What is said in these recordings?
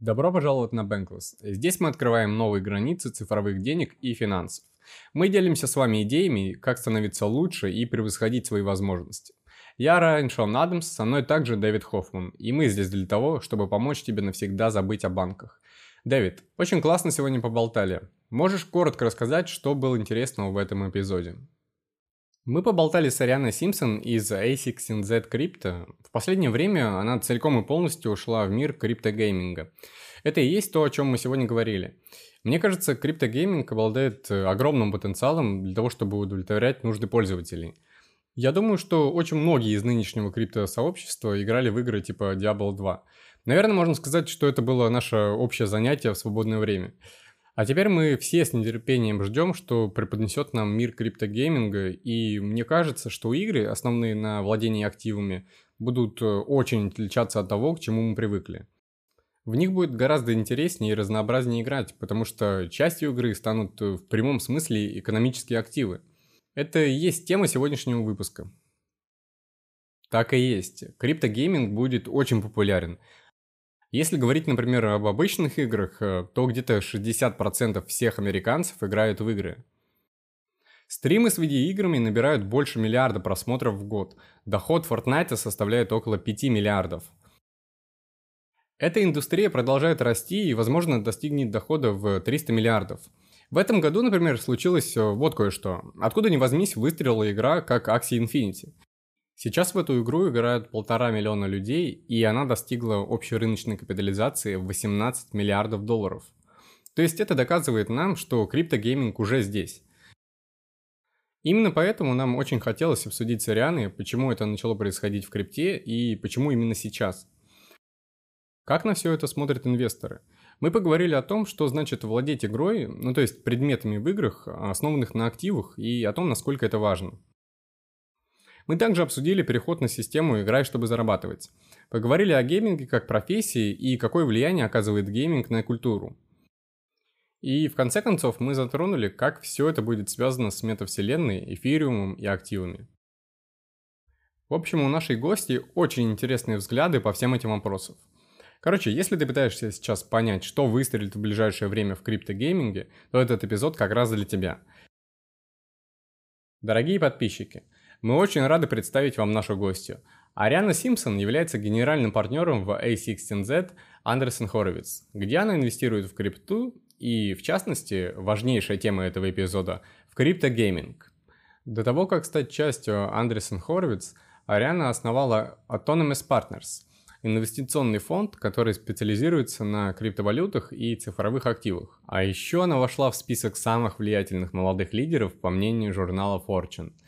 Добро пожаловать на Bankless. Здесь мы открываем новые границы цифровых денег и финансов. Мы делимся с вами идеями, как становиться лучше и превосходить свои возможности. Я Райан Шон Адамс, со мной также Дэвид Хоффман, и мы здесь для того, чтобы помочь тебе навсегда забыть о банках. Дэвид, очень классно сегодня поболтали. Можешь коротко рассказать, что было интересного в этом эпизоде? Мы поболтали с Арианой Симпсон из A16Z Crypto. В последнее время она целиком и полностью ушла в мир криптогейминга. Это и есть то, о чем мы сегодня говорили. Мне кажется, криптогейминг обладает э, огромным потенциалом для того, чтобы удовлетворять нужды пользователей. Я думаю, что очень многие из нынешнего криптосообщества играли в игры типа Diablo 2. Наверное, можно сказать, что это было наше общее занятие в свободное время. А теперь мы все с нетерпением ждем, что преподнесет нам мир криптогейминга, и мне кажется, что игры, основные на владении активами, будут э, очень отличаться от того, к чему мы привыкли. В них будет гораздо интереснее и разнообразнее играть, потому что частью игры станут э, в прямом смысле экономические активы. Это и есть тема сегодняшнего выпуска. Так и есть. Криптогейминг будет очень популярен. Если говорить, например, об обычных играх, э, то где-то 60% всех американцев играют в игры. Стримы с видеоиграми набирают больше миллиарда просмотров в год. Доход Fortnite составляет около 5 миллиардов. Эта индустрия продолжает расти и, возможно, достигнет дохода в 300 миллиардов. В этом году, например, случилось э, вот кое-что. Откуда ни возьмись, выстрелила игра как Axie Infinity. Сейчас в эту игру играют полтора миллиона людей, и она достигла общей рыночной капитализации в 18 миллиардов долларов. То есть это доказывает нам, что криптогейминг уже здесь. Именно поэтому нам очень хотелось обсудить с Арианой, почему это начало происходить в крипте и почему именно сейчас. Как на все это смотрят инвесторы? Мы поговорили о том, что значит владеть игрой, ну то есть предметами в играх, основанных на активах, и о том, насколько это важно. Мы также обсудили переход на систему «Играй, чтобы зарабатывать». Поговорили о гейминге как профессии и какое влияние оказывает гейминг на культуру. И в конце концов мы затронули, как все это будет связано с метавселенной, эфириумом и активами. В общем, у нашей гости очень интересные взгляды по всем этим вопросам. Короче, если ты пытаешься сейчас понять, что выстрелит в ближайшее время в криптогейминге, то этот эпизод как раз для тебя. Дорогие подписчики – мы очень рады представить вам нашу гостью. Ариана Симпсон является генеральным партнером в A16Z Андерсон Хоровиц, где она инвестирует в крипту и, в частности, важнейшая тема этого эпизода – в криптогейминг. До того, как стать частью Андерсон Хоровиц, Ариана основала Autonomous Partners – инвестиционный фонд, который специализируется на криптовалютах и цифровых активах. А еще она вошла в список самых влиятельных молодых лидеров по мнению журнала Fortune –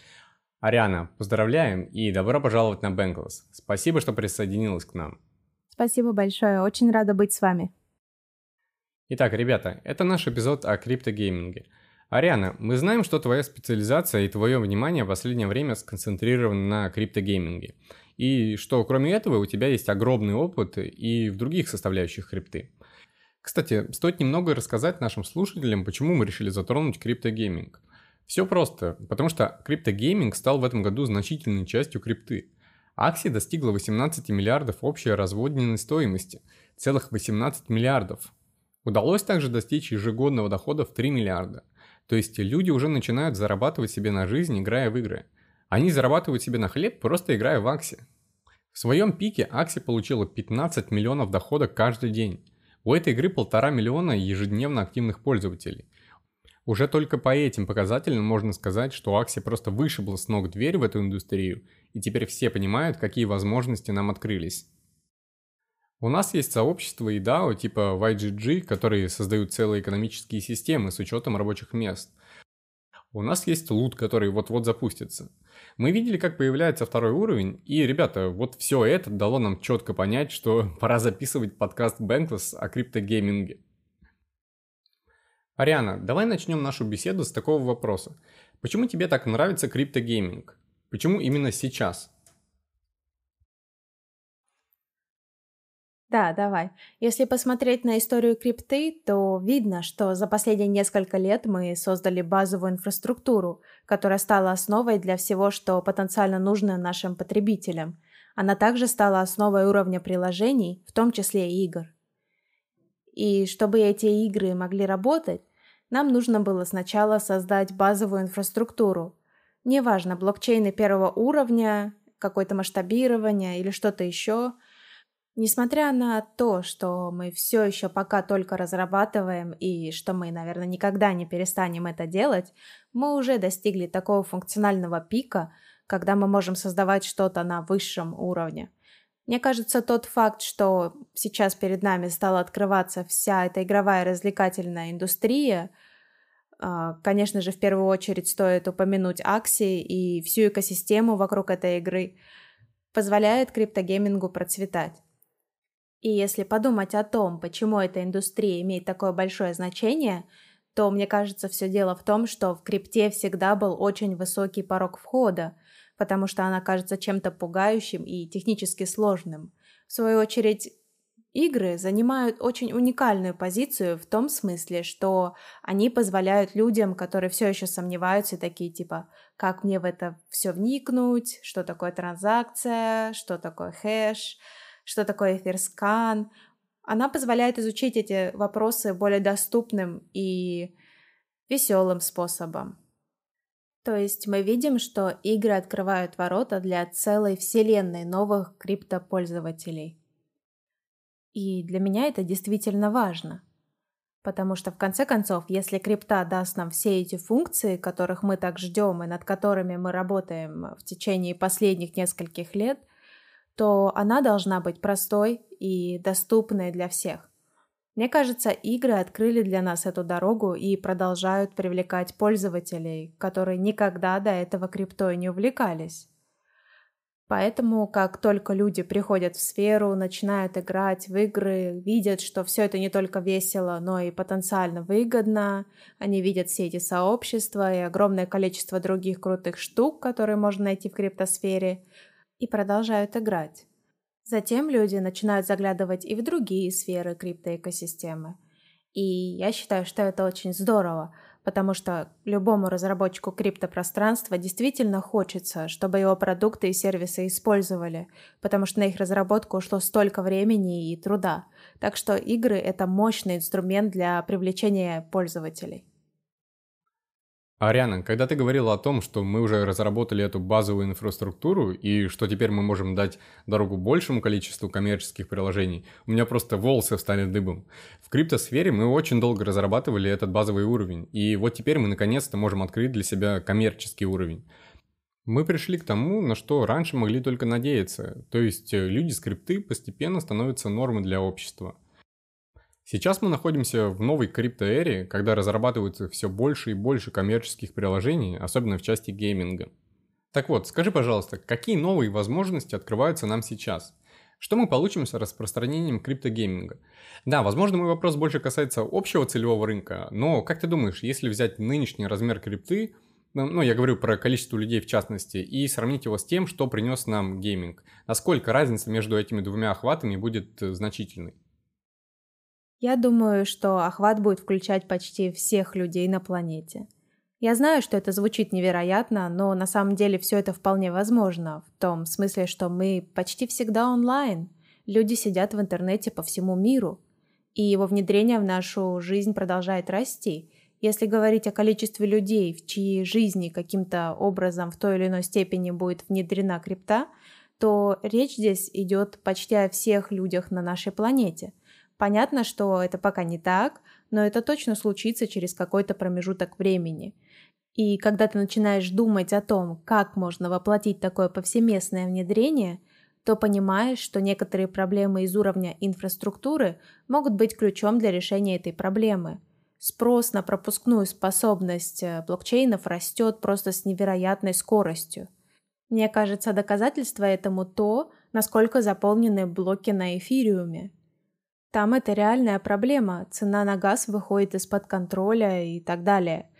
Ариана, поздравляем и добро пожаловать на Bankless. Спасибо, что присоединилась к нам. Спасибо большое, очень рада быть с вами. Итак, ребята, это наш эпизод о криптогейминге. Ариана, мы знаем, что твоя специализация и твое внимание в последнее время сконцентрированы на криптогейминге. И что, кроме этого, у тебя есть огромный опыт и в других составляющих крипты. Кстати, стоит немного рассказать нашим слушателям, почему мы решили затронуть криптогейминг. Все просто, потому что криптогейминг стал в этом году значительной частью крипты. Акси достигла 18 миллиардов общей разводненной стоимости, целых 18 миллиардов. Удалось также достичь ежегодного дохода в 3 миллиарда. То есть люди уже начинают зарабатывать себе на жизнь, играя в игры. Они зарабатывают себе на хлеб, просто играя в Акси. В своем пике Акси получила 15 миллионов дохода каждый день. У этой игры полтора миллиона ежедневно активных пользователей – уже только по этим показателям можно сказать, что Акси просто вышибла с ног дверь в эту индустрию, и теперь все понимают, какие возможности нам открылись. У нас есть сообщество и DAO типа YGG, которые создают целые экономические системы с учетом рабочих мест. У нас есть лут, который вот-вот запустится. Мы видели, как появляется второй уровень, и, ребята, вот все это дало нам четко понять, что пора записывать подкаст Bankless о криптогейминге. Ариана, давай начнем нашу беседу с такого вопроса. Почему тебе так нравится криптогейминг? Почему именно сейчас? Да, давай. Если посмотреть на историю крипты, то видно, что за последние несколько лет мы создали базовую инфраструктуру, которая стала основой для всего, что потенциально нужно нашим потребителям. Она также стала основой уровня приложений, в том числе и игр. И чтобы эти игры могли работать, нам нужно было сначала создать базовую инфраструктуру. Неважно, блокчейны первого уровня, какое-то масштабирование или что-то еще. Несмотря на то, что мы все еще пока только разрабатываем и что мы, наверное, никогда не перестанем это делать, мы уже достигли такого функционального пика, когда мы можем создавать что-то на высшем уровне. Мне кажется, тот факт, что сейчас перед нами стала открываться вся эта игровая развлекательная индустрия, а, конечно же, в первую очередь стоит упомянуть Axie и всю экосистему вокруг этой игры, позволяет криптогеймингу процветать. И если подумать о том, почему эта индустрия имеет такое большое значение, то мне кажется, все дело в том, что в крипте всегда был очень высокий порог входа – потому что она кажется чем-то пугающим и технически сложным. В свою очередь, игры занимают очень уникальную позицию в том смысле, что они позволяют людям, которые все еще сомневаются, такие типа, как мне в это все вникнуть, что такое транзакция, что такое хэш, что такое эфирскан. Она позволяет изучить эти вопросы более доступным и веселым способом. То есть мы видим, что игры открывают ворота для целой вселенной новых криптопользователей. И для меня это действительно важно. Потому что в конце концов, если крипта даст нам все эти функции, которых мы так ждем и над которыми мы работаем в течение последних нескольких лет, то она должна быть простой и доступной для всех. Мне кажется, игры открыли для нас эту дорогу и продолжают привлекать пользователей, которые никогда до этого криптой не увлекались. Поэтому, как только люди приходят в сферу, начинают играть в игры, видят, что все это не только весело, но и потенциально выгодно, они видят все эти сообщества и огромное количество других крутых штук, которые можно найти в криптосфере, и продолжают играть. Затем люди начинают заглядывать и в другие сферы криптоэкосистемы. И я считаю, что это очень здорово, потому что любому разработчику криптопространства действительно хочется, чтобы его продукты и сервисы использовали, потому что на их разработку ушло столько времени и труда. Так что игры — это мощный инструмент для привлечения пользователей. Ариана, когда ты говорила о том, что мы уже разработали эту базовую инфраструктуру и что теперь мы можем дать дорогу большему количеству коммерческих приложений, у меня просто волосы встали дыбом. В криптосфере мы очень долго разрабатывали этот базовый уровень, и вот теперь мы наконец-то можем открыть для себя коммерческий уровень. Мы пришли к тому, на что раньше могли только надеяться, то есть э, люди скрипты постепенно становятся нормой для общества – Сейчас мы находимся в новой криптоэре, когда разрабатывается все больше и больше коммерческих приложений, особенно в части гейминга. Так вот, скажи, пожалуйста, какие новые возможности открываются нам сейчас? Что мы получим с распространением криптогейминга? Да, возможно, мой вопрос больше касается общего целевого рынка, но как ты думаешь, если взять нынешний размер крипты, ну, ну я говорю про количество людей в частности, и сравнить его с тем, что принес нам гейминг, насколько разница между этими двумя охватами будет э, значительной? Я думаю, что охват будет включать почти всех людей на планете. Я знаю, что это звучит невероятно, но на самом деле все это вполне возможно, в том смысле, что мы почти всегда онлайн. Люди сидят в интернете по всему миру, и его внедрение в нашу жизнь продолжает расти. Если говорить о количестве людей, в чьи жизни каким-то образом в той или иной степени будет внедрена крипта, то речь здесь идет почти о всех людях на нашей планете – Понятно, что это пока не так, но это точно случится через какой-то промежуток времени. И когда ты начинаешь думать о том, как можно воплотить такое повсеместное внедрение, то понимаешь, что некоторые проблемы из уровня инфраструктуры могут быть ключом для решения этой проблемы. Спрос на пропускную способность э, блокчейнов растет просто с невероятной скоростью. Мне кажется, доказательство этому то, насколько заполнены блоки на эфириуме. Там это реальная проблема, цена на газ выходит из-под контроля и так далее.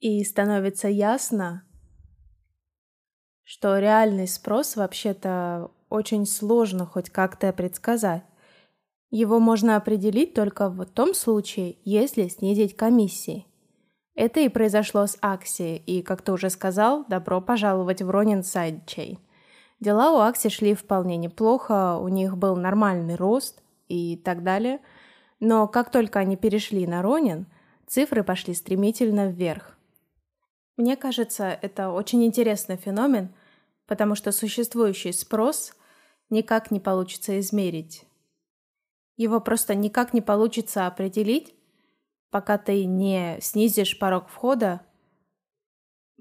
И становится ясно, что реальный спрос вообще-то очень сложно хоть как-то предсказать. Его можно определить только в том случае, если снизить комиссии. Это и произошло с Axie, и, как ты уже сказал, добро пожаловать в Ронин Сайдчейн. Дела у Axie шли вполне неплохо, у них был нормальный рост и так далее. Но как только они перешли на Ронин, цифры пошли стремительно вверх. Мне кажется, это очень интересный феномен, потому что существующий спрос никак не получится измерить. Его просто никак не получится определить, пока ты не снизишь порог входа,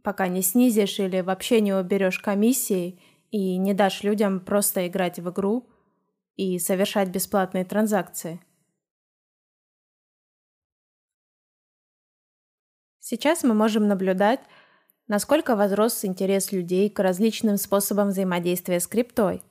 пока не снизишь или вообще не уберешь комиссии и не дашь людям просто играть в игру и совершать бесплатные транзакции. Сейчас мы можем наблюдать, насколько возрос интерес людей к различным способам взаимодействия с криптой.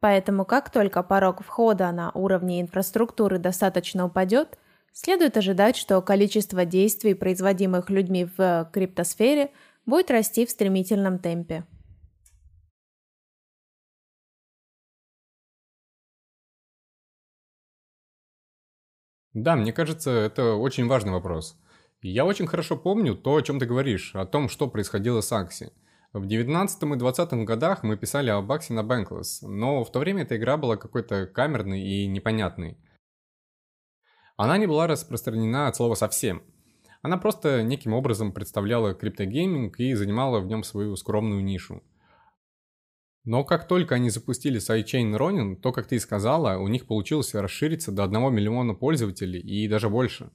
Поэтому как только порог входа на уровне инфраструктуры достаточно упадет, следует ожидать, что количество действий, производимых людьми в криптосфере, будет расти в стремительном темпе. Да, мне кажется, это очень важный вопрос. Я очень хорошо помню то, о чем ты говоришь, о том, что происходило с Акси. В 19 и 20 годах мы писали об Акси на Bankless, но в то время эта игра была какой-то камерной и непонятной. Она не была распространена от слова совсем. Она просто неким образом представляла криптогейминг и занимала в нем свою скромную нишу – но как только они запустили Sidechain Ronin, то, как ты и сказала, у них получилось расшириться до 1 миллиона пользователей и даже больше.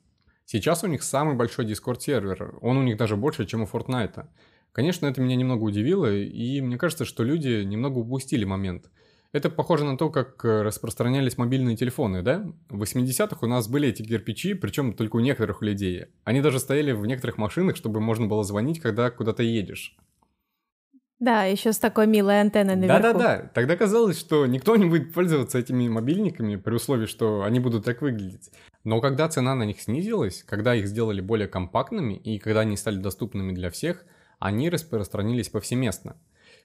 Сейчас у них самый большой Discord сервер, он у них даже больше, чем у Fortnite. Конечно, это меня немного удивило, и мне кажется, что люди немного упустили момент. Это похоже на то, как э, распространялись мобильные телефоны, да? В 80-х у нас были эти кирпичи, причем только у некоторых людей. Они даже стояли в некоторых машинах, чтобы можно было звонить, когда куда-то едешь. Да, еще с такой милой антенной наверху. Да-да-да. Тогда казалось, что никто не будет пользоваться этими мобильниками при условии, что они будут так выглядеть. Но когда цена на них снизилась, когда их сделали более компактными и когда они стали доступными для всех, они распространились повсеместно.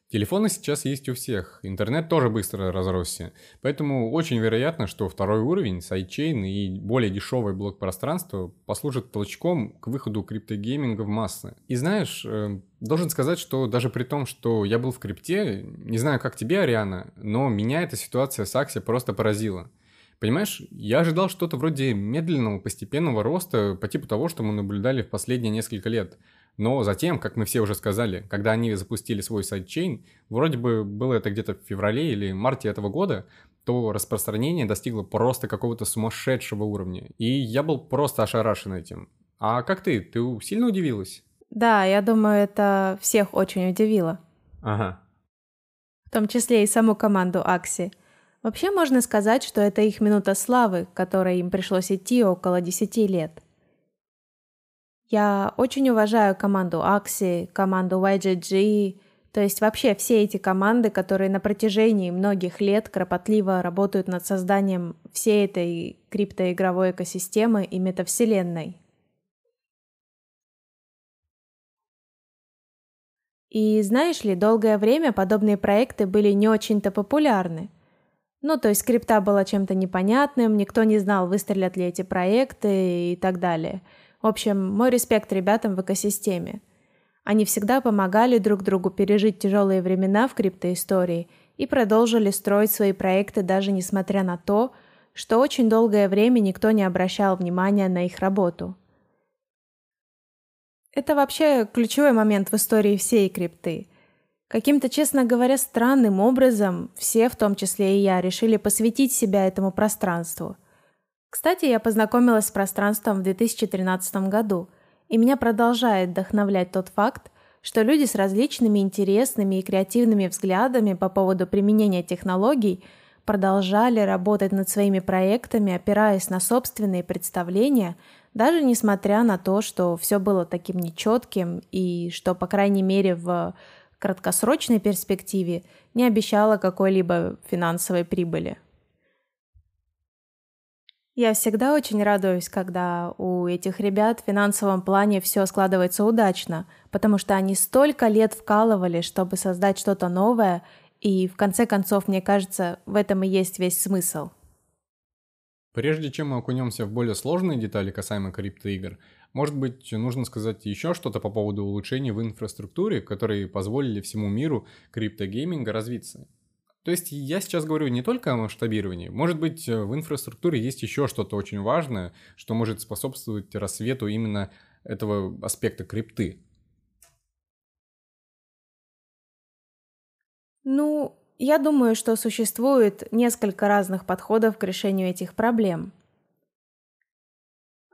Телефоны сейчас есть у всех, интернет тоже быстро разросся, поэтому очень вероятно, что второй уровень, сайдчейн и более дешевое блок-пространство послужат толчком к выходу криптогейминга в массы. И знаешь, э, должен сказать, что даже при том, что я был в крипте, не знаю, как тебе, Ариана, но меня эта ситуация с Axie просто поразила. Понимаешь, я ожидал что-то вроде медленного постепенного роста по типу того, что мы наблюдали в последние несколько лет – но затем, как мы все уже сказали, когда они запустили свой сайдчейн, вроде бы было это где-то в феврале или марте этого года, то распространение достигло просто какого-то сумасшедшего уровня. И я был просто ошарашен этим. А как ты? Ты сильно удивилась? Да, я думаю, это всех очень удивило. Ага. В том числе и саму команду Акси. Вообще можно сказать, что это их минута славы, которой им пришлось идти около 10 лет. Я очень уважаю команду Axie, команду YGG, то есть вообще все эти команды, которые на протяжении многих лет кропотливо работают над созданием всей этой криптоигровой экосистемы и метавселенной. И знаешь ли, долгое время подобные проекты были не очень-то популярны. Ну, то есть крипта была чем-то непонятным, никто не знал, выстрелят ли эти проекты и так далее – в общем, мой респект ребятам в экосистеме. Они всегда помогали друг другу пережить тяжелые времена в криптоистории и продолжили строить свои проекты даже несмотря на то, что очень долгое время никто не обращал внимания на их работу. Это вообще ключевой момент в истории всей крипты. Каким-то, честно говоря, странным образом все, в том числе и я, решили посвятить себя этому пространству – кстати, я познакомилась с пространством в 2013 году, и меня продолжает вдохновлять тот факт, что люди с различными интересными и креативными взглядами по поводу применения технологий продолжали работать над своими проектами, опираясь на собственные представления, даже несмотря на то, что все было таким нечетким и что, по крайней мере, в краткосрочной перспективе не обещало какой-либо финансовой прибыли. Я всегда очень радуюсь, когда у этих ребят в финансовом плане все складывается удачно, потому что они столько лет вкалывали, чтобы создать что-то новое, и в конце концов, мне кажется, в этом и есть весь смысл. Прежде чем мы окунемся в более сложные детали касаемо криптоигр, может быть, нужно сказать еще что-то по поводу улучшений в инфраструктуре, которые позволили всему миру криптогейминга развиться. То есть я сейчас говорю не только о масштабировании. Может быть, в инфраструктуре есть еще что-то очень важное, что может способствовать рассвету именно этого аспекта крипты. Ну, я думаю, что существует несколько разных подходов к решению этих проблем.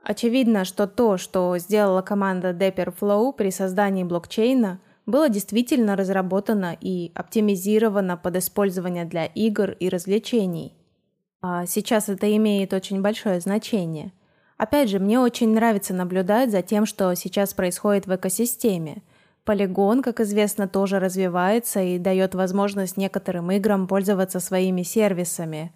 Очевидно, что то, что сделала команда Dapperflow при создании блокчейна, было действительно разработано и оптимизировано под использование для игр и развлечений. А сейчас это имеет очень большое значение. Опять же, мне очень нравится наблюдать за тем, что сейчас происходит в экосистеме – Полигон, как известно, тоже развивается и дает возможность некоторым играм пользоваться своими сервисами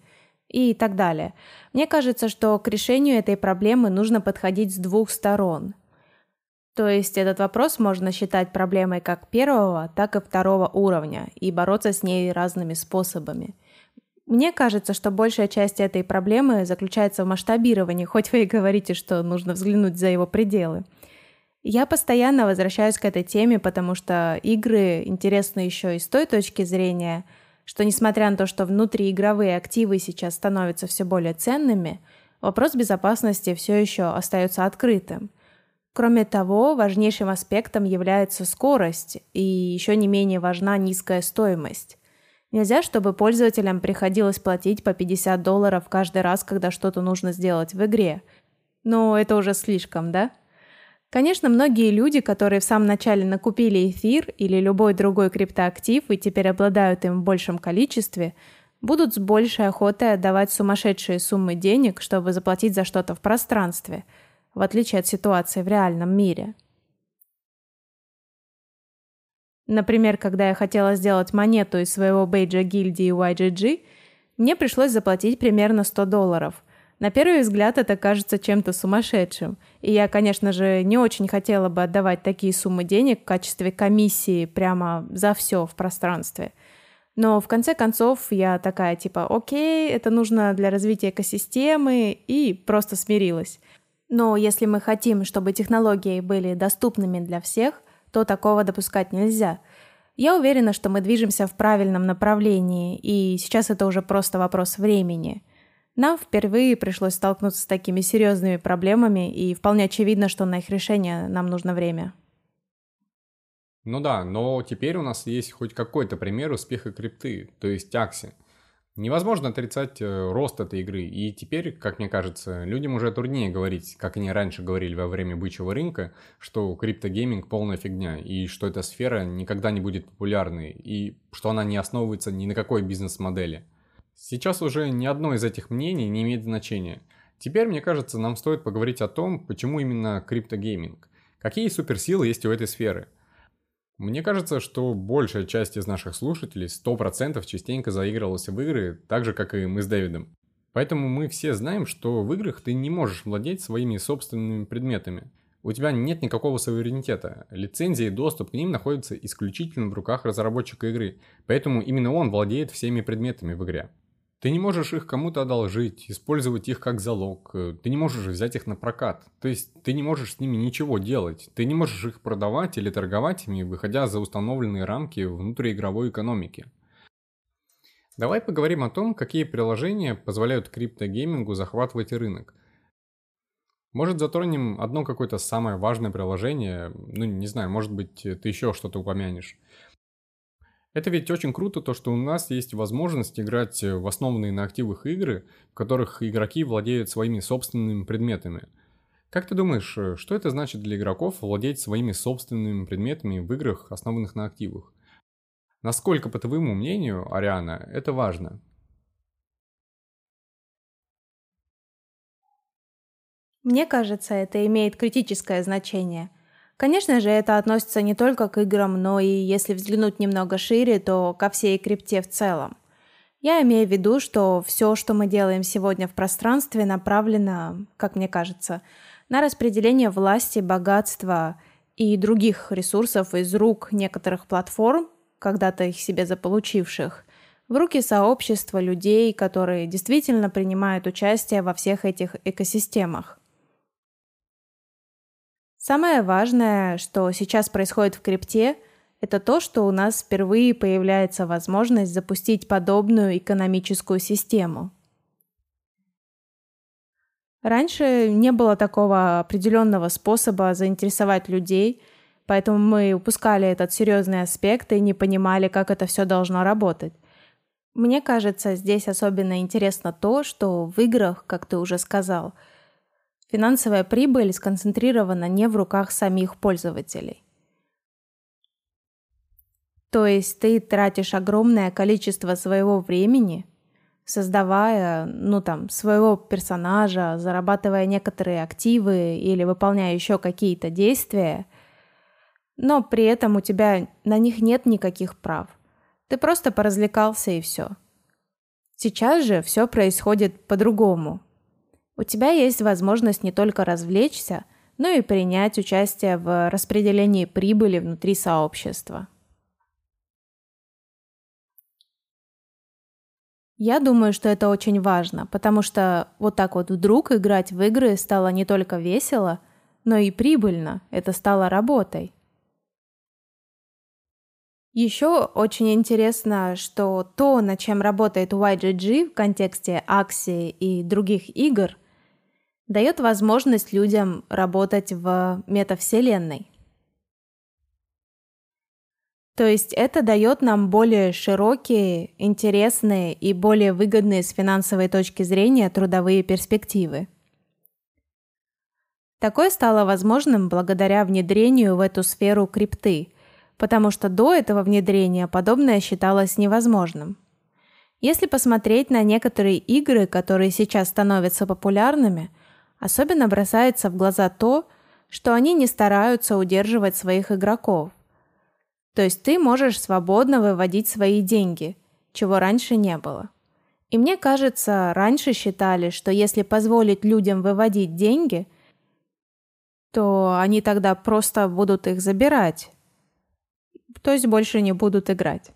и так далее. Мне кажется, что к решению этой проблемы нужно подходить с двух сторон. То есть этот вопрос можно считать проблемой как первого, так и второго уровня и бороться с ней разными способами. Мне кажется, что большая часть этой проблемы заключается в масштабировании, хоть вы и говорите, что нужно взглянуть за его пределы – я постоянно возвращаюсь к этой теме, потому что игры интересны еще и с той точки зрения, что несмотря на то, что внутриигровые активы сейчас становятся все более ценными, вопрос безопасности все еще остается открытым. Кроме того, важнейшим аспектом является скорость, и еще не менее важна низкая стоимость. Нельзя, чтобы пользователям приходилось платить по 50 долларов каждый раз, когда что-то нужно сделать в игре. Но это уже слишком, да? Конечно, многие люди, которые в самом начале накупили эфир или любой другой криптоактив и теперь обладают им в большем количестве, будут с большей охотой отдавать сумасшедшие суммы денег, чтобы заплатить за что-то в пространстве, в отличие от ситуации в реальном мире. Например, когда я хотела сделать монету из своего бейджа гильдии YGG, мне пришлось заплатить примерно 100 долларов – на первый взгляд это кажется чем-то сумасшедшим. И я, конечно же, не очень хотела бы отдавать такие суммы денег в качестве комиссии прямо за все в пространстве. Но в конце концов я такая типа, окей, это нужно для развития экосистемы, и просто смирилась. Но если мы хотим, чтобы технологии были доступными для всех, то такого допускать нельзя. Я уверена, что мы движемся в правильном направлении, и сейчас это уже просто вопрос времени – нам впервые пришлось столкнуться с такими серьезными проблемами, и вполне очевидно, что на их решение нам нужно время. Ну да, но теперь у нас есть хоть какой-то пример успеха крипты, то есть Акси. Невозможно отрицать э, рост этой игры, и теперь, как мне кажется, людям уже труднее говорить, как они раньше говорили во время бычьего рынка, что криптогейминг полная фигня, и что эта сфера никогда не будет популярной, и что она не основывается ни на какой бизнес-модели – Сейчас уже ни одно из этих мнений не имеет значения. Теперь, мне кажется, нам стоит поговорить о том, почему именно криптогейминг. Какие суперсилы есть у этой сферы? Мне кажется, что большая часть из наших слушателей 100% частенько заигрывалась в игры, так же, как и мы с Дэвидом. Поэтому мы все знаем, что в играх ты не можешь владеть своими собственными предметами. У тебя нет никакого суверенитета. Лицензии и доступ к ним находятся исключительно в руках разработчика игры, поэтому именно он владеет всеми предметами в игре. Ты не можешь их кому-то одолжить, использовать их как залог, э, ты не можешь взять их на прокат. То есть ты не можешь с ними ничего делать. Ты не можешь их продавать или торговать ими, выходя за установленные рамки внутриигровой экономики. Давай поговорим о том, какие приложения позволяют криптогеймингу захватывать рынок. Может затронем одно какое-то самое важное приложение, ну не знаю, может быть ты еще что-то упомянешь. Это ведь очень круто, то, что у нас есть возможность играть в основанные на активах игры, в которых игроки владеют своими собственными предметами. Как ты думаешь, э, что это значит для игроков владеть своими собственными предметами в играх, основанных на активах? Насколько, по твоему мнению, Ариана, это важно? Мне кажется, это имеет критическое значение – Конечно же, это относится не только к играм, но и, если взглянуть немного шире, то ко всей крипте в целом. Я имею в виду, что все, что мы делаем сегодня в пространстве, направлено, как мне кажется, на распределение власти, богатства и других ресурсов из рук некоторых платформ, когда-то их себе заполучивших, в руки сообщества людей, которые действительно принимают участие во всех этих экосистемах. Самое важное, что сейчас происходит в крипте, это то, что у нас впервые появляется возможность запустить подобную экономическую систему. Раньше не было такого определенного способа заинтересовать людей, поэтому мы упускали этот серьезный аспект и не понимали, как это все должно работать. Мне кажется, здесь особенно интересно то, что в играх, как ты уже сказал, финансовая прибыль сконцентрирована не в руках самих пользователей. То есть ты тратишь огромное количество своего времени, создавая, ну там, своего персонажа, зарабатывая некоторые активы или выполняя еще какие-то действия, но при этом у тебя на них нет никаких прав. Ты просто поразвлекался и все. Сейчас же все происходит по-другому. У тебя есть возможность не только развлечься, но и принять участие в распределении прибыли внутри сообщества. Я думаю, что это очень важно, потому что вот так вот вдруг играть в игры стало не только весело, но и прибыльно. Это стало работой. Еще очень интересно, что то, над чем работает YGG в контексте Axie и других игр, дает возможность людям работать в метавселенной. То есть это дает нам более широкие, интересные и более выгодные с финансовой точки зрения трудовые перспективы. Такое стало возможным благодаря внедрению в эту сферу крипты – потому что до этого внедрения подобное считалось невозможным. Если посмотреть на некоторые игры, которые сейчас становятся популярными, особенно бросается в глаза то, что они не стараются удерживать своих игроков. То есть ты можешь свободно выводить свои деньги, чего раньше не было. И мне кажется, раньше считали, что если позволить людям выводить деньги, то они тогда просто будут их забирать, то есть больше не будут играть.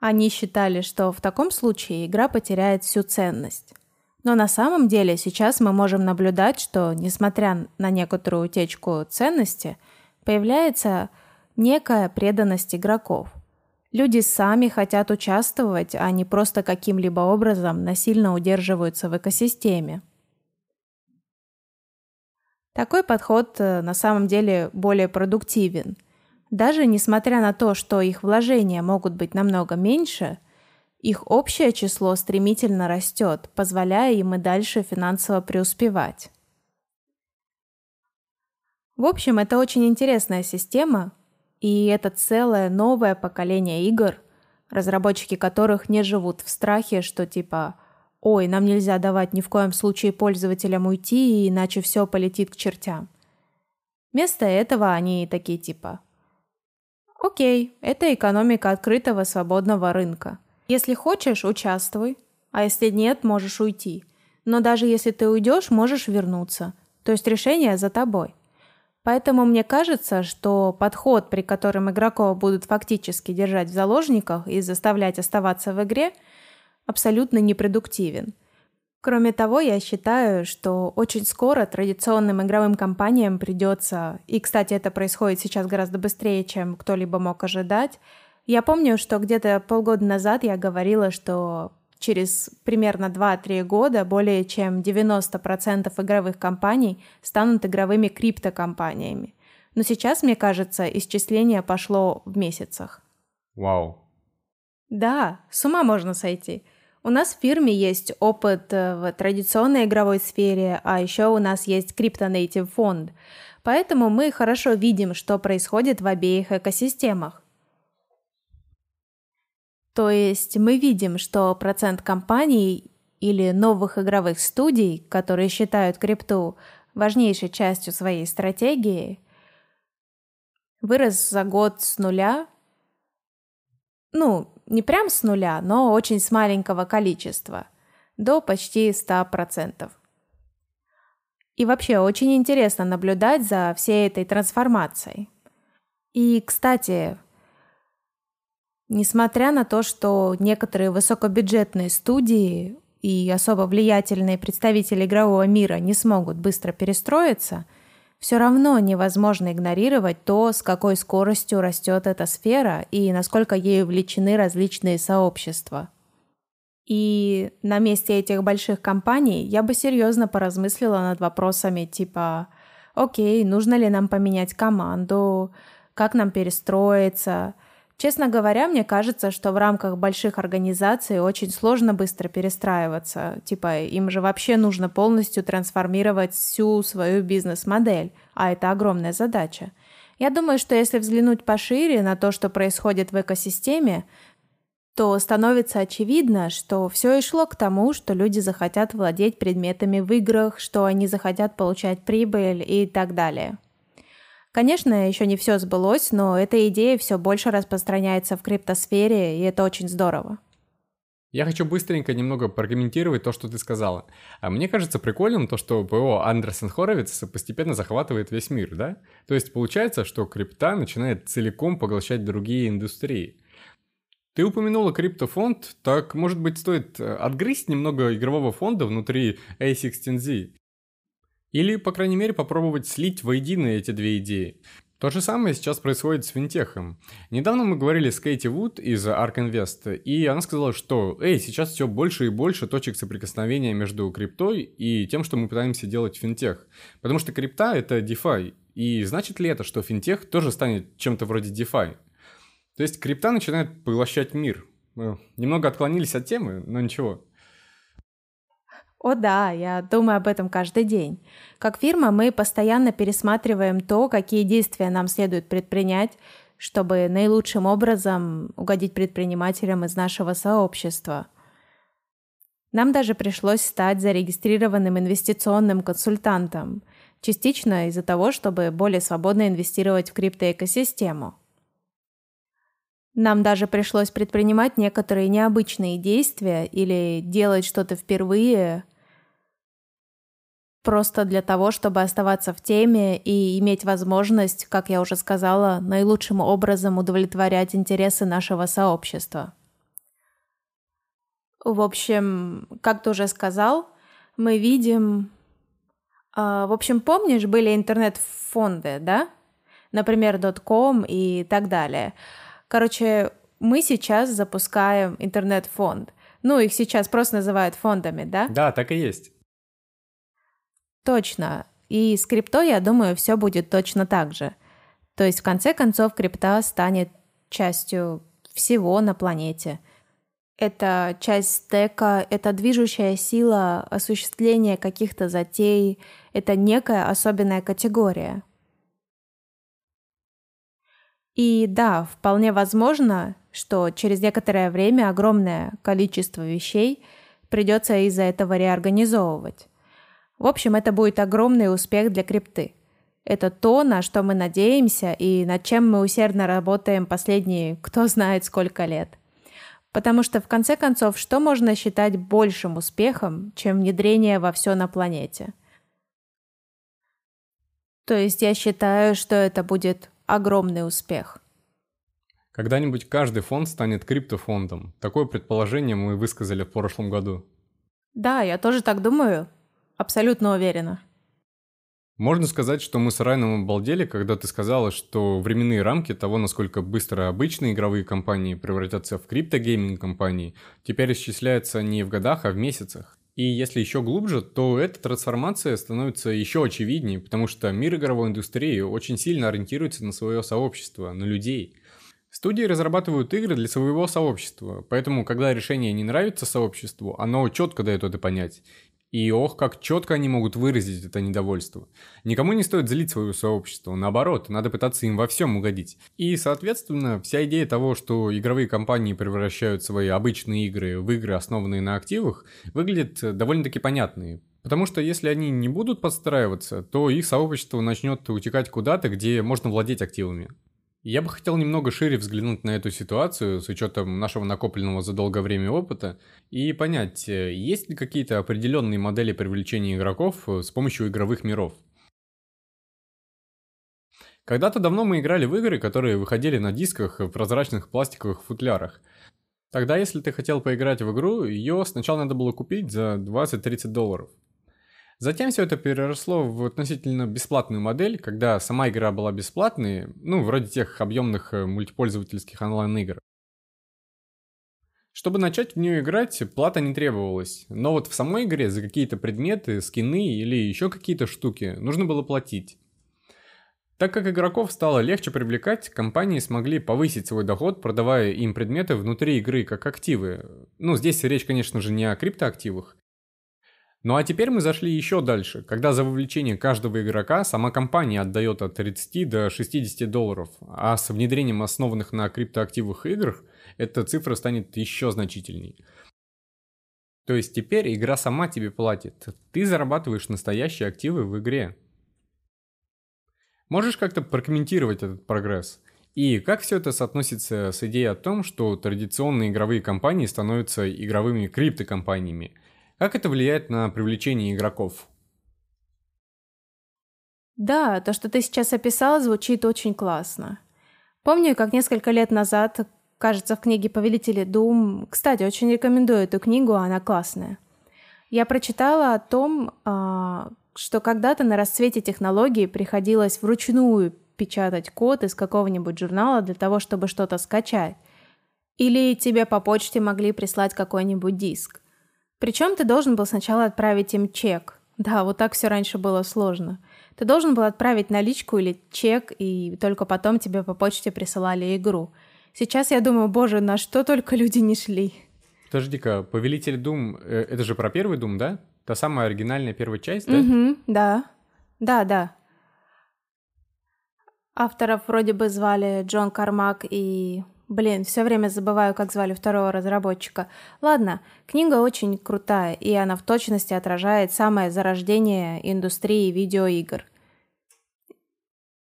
Они считали, что в таком случае игра потеряет всю ценность. Но на самом деле сейчас мы можем наблюдать, что, несмотря на некоторую утечку ценности, появляется некая преданность игроков. Люди сами хотят участвовать, а не просто каким-либо образом насильно удерживаются в экосистеме. Такой подход э, на самом деле более продуктивен. Даже несмотря на то, что их вложения могут быть намного меньше, их общее число стремительно растет, позволяя им и дальше финансово преуспевать. В общем, это очень интересная система, и это целое новое поколение игр, разработчики которых не живут в страхе, что типа Ой, нам нельзя давать ни в коем случае пользователям уйти, иначе все полетит к чертям. Вместо этого они такие типа Окей, это экономика открытого свободного рынка. Если хочешь, участвуй, а если нет, можешь уйти. Но даже если ты уйдешь, можешь вернуться. То есть решение за тобой. Поэтому мне кажется, что подход, при котором игроков будут фактически держать в заложниках и заставлять оставаться в игре – абсолютно непродуктивен. Кроме того, я считаю, что очень скоро традиционным игровым компаниям придется, и, кстати, это происходит сейчас гораздо быстрее, чем кто-либо мог ожидать. Я помню, что где-то полгода назад я говорила, что через примерно 2-3 года более чем 90% игровых компаний станут игровыми криптокомпаниями. Но сейчас, мне кажется, исчисление пошло в месяцах. Вау. Да, с ума можно сойти. У нас в фирме есть опыт э, в традиционной игровой сфере, а еще у нас есть CryptoNative фонд. Поэтому мы хорошо видим, что происходит в обеих экосистемах. То есть мы видим, что процент компаний или новых игровых студий, которые считают крипту важнейшей частью своей стратегии, вырос за год с нуля, ну, не прям с нуля, но очень с маленького количества, до почти 100%. И вообще очень интересно наблюдать за всей этой трансформацией. И, кстати, Несмотря на то, что некоторые высокобюджетные студии и особо влиятельные представители игрового мира не смогут быстро перестроиться, все равно невозможно игнорировать то, с какой скоростью растет эта сфера и насколько ею увлечены различные сообщества. И на месте этих больших компаний я бы серьезно поразмыслила над вопросами типа «Окей, нужно ли нам поменять команду? Как нам перестроиться?» Честно говоря, мне кажется, что в рамках больших организаций очень сложно быстро перестраиваться. Типа, им же вообще нужно полностью трансформировать всю свою бизнес-модель, а это огромная задача. Я думаю, что если взглянуть пошире на то, что происходит в экосистеме, то становится очевидно, что все и шло к тому, что люди захотят владеть предметами в играх, что они захотят получать прибыль и так далее. Конечно, еще не все сбылось, но эта идея все больше распространяется в криптосфере, и это очень здорово. Я хочу быстренько немного прокомментировать то, что ты сказала. А мне кажется прикольным то, что ПО Андерсен Хоровиц постепенно захватывает весь мир, да? То есть получается, что крипта начинает целиком поглощать другие индустрии. Ты упомянула криптофонд, так, может быть, стоит э, отгрызть немного игрового фонда внутри A16Z или, по крайней мере, попробовать слить воедино эти две идеи. То же самое сейчас происходит с финтехом. Недавно мы говорили с Кейти Вуд из Ark Invest, и она сказала, что «Эй, сейчас все больше и больше точек соприкосновения между криптой и тем, что мы пытаемся делать финтех. Потому что крипта — это DeFi. И значит ли это, что финтех тоже станет чем-то вроде DeFi? То есть крипта начинает поглощать мир. Мы немного отклонились от темы, но ничего. О да, я думаю об этом каждый день. Как фирма мы постоянно пересматриваем то, какие действия нам следует предпринять, чтобы наилучшим образом угодить предпринимателям из нашего сообщества. Нам даже пришлось стать зарегистрированным инвестиционным консультантом, частично из-за того, чтобы более свободно инвестировать в криптоэкосистему. Нам даже пришлось предпринимать некоторые необычные действия или делать что-то впервые, просто для того, чтобы оставаться в теме и иметь возможность, как я уже сказала, наилучшим образом удовлетворять интересы нашего сообщества. В общем, как ты уже сказал, мы видим... А, в общем, помнишь, были интернет-фонды, да? Например, .com и так далее – Короче, мы сейчас запускаем интернет-фонд. Ну, их сейчас просто называют фондами, да? Да, так и есть. Точно. И с крипто, я думаю, все будет точно так же. То есть, в конце концов, крипта станет частью всего на планете. Это часть стека, это движущая сила осуществления каких-то затей, это некая особенная категория. И да, вполне возможно, что через некоторое время огромное количество вещей придется из-за этого реорганизовывать. В общем, это будет огромный успех для крипты. Это то, на что мы надеемся и над чем мы усердно работаем последние кто знает сколько лет. Потому что, в конце концов, что можно считать большим успехом, чем внедрение во все на планете? То есть я считаю, что это будет огромный успех. Когда-нибудь каждый фонд станет криптофондом. Такое предположение мы высказали в прошлом году. Да, я тоже так думаю. Абсолютно уверена. Можно сказать, что мы с Райаном обалдели, когда ты сказала, что временные рамки того, насколько быстро обычные игровые компании превратятся в криптогейминг компании, теперь исчисляются не в годах, а в месяцах. И если еще глубже, то эта трансформация становится еще очевиднее, потому что мир игровой индустрии очень сильно ориентируется на свое сообщество, на людей. Студии разрабатывают игры для своего сообщества, поэтому, когда решение не нравится сообществу, оно четко дает это понять. И ох, как четко они могут выразить это недовольство. Никому не стоит злить свое сообщество, наоборот, надо пытаться им во всем угодить. И, соответственно, вся идея того, что игровые компании превращают свои обычные игры в игры, основанные на активах, выглядит довольно-таки понятной. Потому что если они не будут подстраиваться, то их сообщество начнет утекать куда-то, где можно владеть активами. Я бы хотел немного шире взглянуть на эту ситуацию с учетом нашего накопленного за долгое время опыта и понять, э, есть ли какие-то определенные модели привлечения игроков э, с помощью игровых миров. Когда-то давно мы играли в игры, которые выходили на дисках в прозрачных пластиковых футлярах. Тогда, если ты хотел поиграть в игру, ее сначала надо было купить за 20-30 долларов. Затем все это переросло в относительно бесплатную модель, когда сама игра была бесплатной, ну, вроде тех объемных э, мультипользовательских онлайн-игр. Чтобы начать в нее играть, плата не требовалась, но вот в самой игре за какие-то предметы, скины или еще какие-то штуки нужно было платить. Так как игроков стало легче привлекать, компании смогли повысить свой доход, продавая им предметы внутри игры как активы. Ну, здесь речь, конечно же, не о криптоактивах. Ну а теперь мы зашли еще дальше, когда за вовлечение каждого игрока сама компания отдает от 30 до 60 долларов, а с внедрением основанных на криптоактивах игр эта цифра станет еще значительней. То есть теперь игра сама тебе платит, ты зарабатываешь настоящие активы в игре. Можешь как-то прокомментировать этот прогресс? И как все это соотносится с идеей о том, что традиционные игровые компании становятся игровыми криптокомпаниями? Как это влияет на привлечение игроков? Да, то, что ты сейчас описала, звучит очень классно. Помню, как несколько лет назад, кажется, в книге «Повелители Дум», кстати, очень рекомендую эту книгу, она классная. Я прочитала о том, а, что когда-то на расцвете технологий приходилось вручную печатать код из какого-нибудь журнала для того, чтобы что-то скачать. Или тебе по почте могли прислать какой-нибудь диск. Причем ты должен был сначала отправить им чек. Да, вот так все раньше было сложно. Ты должен был отправить наличку или чек, и только потом тебе по почте присылали игру. Сейчас я думаю, боже, на что только люди не шли. Подожди-ка, Повелитель Дум, э, это же про первый Дум, да? Та самая оригинальная первая часть, да? Угу, да. Да, да. Авторов вроде бы звали Джон Кармак и... Блин, все время забываю, как звали второго разработчика. Ладно, книга очень крутая, и она в точности отражает самое зарождение индустрии видеоигр.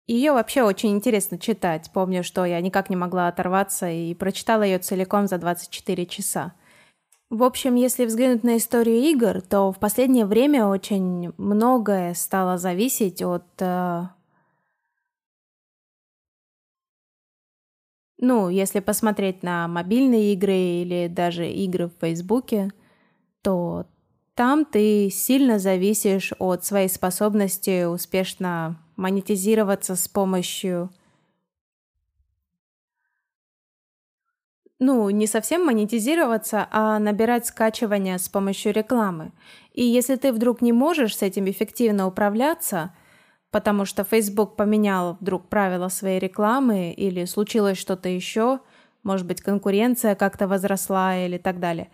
Ее вообще очень интересно читать. Помню, что я никак не могла оторваться и прочитала ее целиком за 24 часа. В общем, если взглянуть на историю игр, то в последнее время очень многое стало зависеть от... Э... Ну, если посмотреть на мобильные игры или даже игры в Фейсбуке, то там ты сильно зависишь от своей способности успешно монетизироваться с помощью ну, не совсем монетизироваться, а набирать скачивания с помощью рекламы. И если ты вдруг не можешь с этим эффективно управляться, потому что Facebook поменял вдруг правила своей рекламы или случилось что-то еще, может быть, конкуренция как-то возросла или так далее,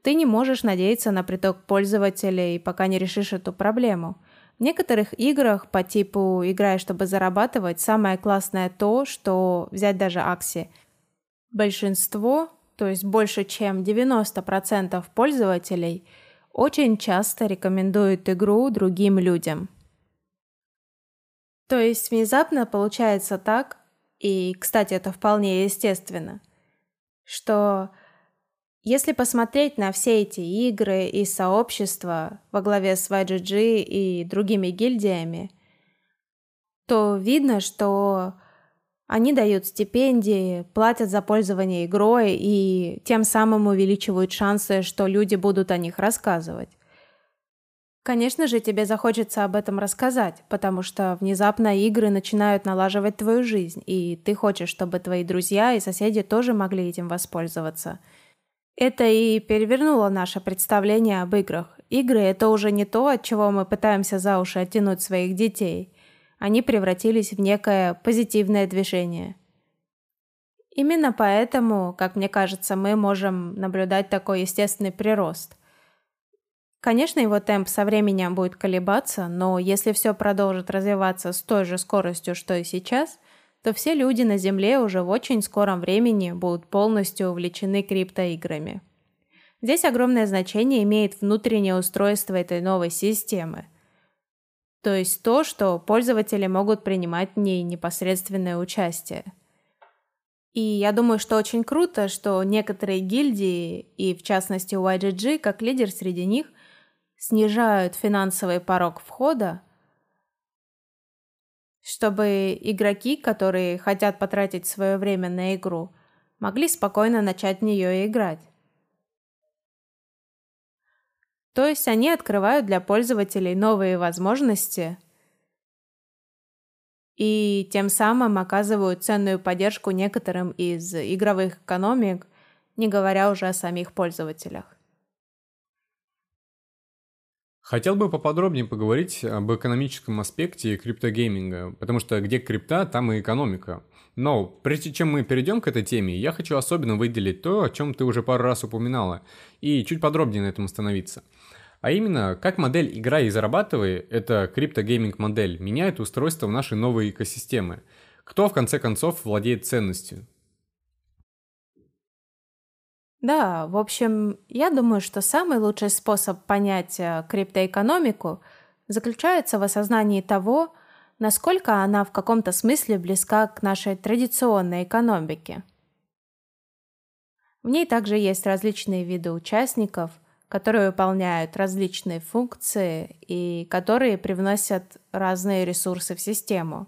ты не можешь надеяться на приток пользователей, пока не решишь эту проблему. В некоторых играх по типу «играй, чтобы зарабатывать» самое классное то, что взять даже Акси – Большинство, то есть больше чем 90% пользователей, очень часто рекомендуют игру другим людям. То есть внезапно получается так, и, кстати, это вполне естественно, что если посмотреть на все эти игры и сообщества во главе с YGG и другими гильдиями, то видно, что они дают стипендии, платят за пользование игрой и тем самым увеличивают шансы, что люди будут о них рассказывать. Конечно же, тебе захочется об этом рассказать, потому что внезапно игры начинают налаживать твою жизнь, и ты хочешь, чтобы твои друзья и соседи тоже могли этим воспользоваться. Это и перевернуло наше представление об играх. Игры – это уже не то, от чего мы пытаемся за уши оттянуть своих детей – они превратились в некое позитивное движение. Именно поэтому, как мне кажется, мы можем наблюдать такой естественный прирост. Конечно, его темп со временем будет колебаться, но если все продолжит развиваться с той же скоростью, что и сейчас, то все люди на Земле уже в очень скором времени будут полностью увлечены криптоиграми. Здесь огромное значение имеет внутреннее устройство этой новой системы – то есть то, что пользователи могут принимать в ней непосредственное участие. И я думаю, что очень круто, что некоторые гильдии, и в частности YGG, как лидер среди них, снижают финансовый порог входа, чтобы игроки, которые хотят потратить свое время на игру, могли спокойно начать в нее играть. То есть они открывают для пользователей новые возможности и тем самым оказывают ценную поддержку некоторым из игровых экономик, не говоря уже о самих пользователях. Хотел бы поподробнее поговорить об экономическом аспекте криптогейминга, потому что где крипта, там и экономика. Но прежде чем мы перейдем к этой теме, я хочу особенно выделить то, о чем ты уже пару раз упоминала, и чуть подробнее на этом остановиться. А именно, как модель «игра и зарабатывай» — это криптогейминг модель, меняет устройство нашей новой экосистемы. Кто в конце концов владеет ценностью? Да, в общем, я думаю, что самый лучший способ понять э, криптоэкономику заключается в осознании того, насколько она в каком-то смысле близка к нашей традиционной экономике. В ней также есть различные виды участников, которые выполняют различные функции и которые привносят разные ресурсы в систему.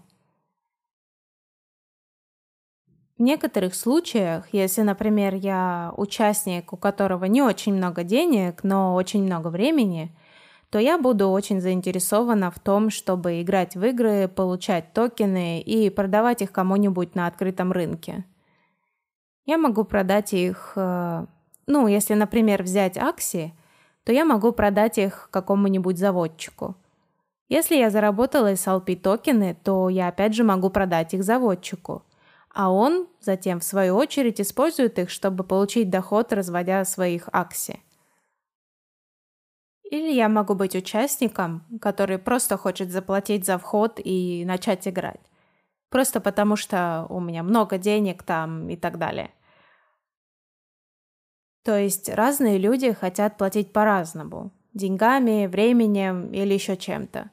В некоторых случаях, если, например, я участник, у которого не очень много денег, но очень много времени, то я буду очень заинтересована в том, чтобы играть в игры, получать токены и продавать их кому-нибудь на открытом рынке. Я могу продать их, э, ну, если, например, взять акции, то я могу продать их какому-нибудь заводчику. Если я заработала SLP токены, то я опять же могу продать их заводчику – а он затем, в свою очередь, использует их, чтобы получить доход, разводя своих акси. Или я могу быть участником, который просто хочет заплатить за вход и начать играть. Просто потому что у меня много денег там и так далее. То есть разные люди хотят платить по-разному. Деньгами, временем или еще чем-то.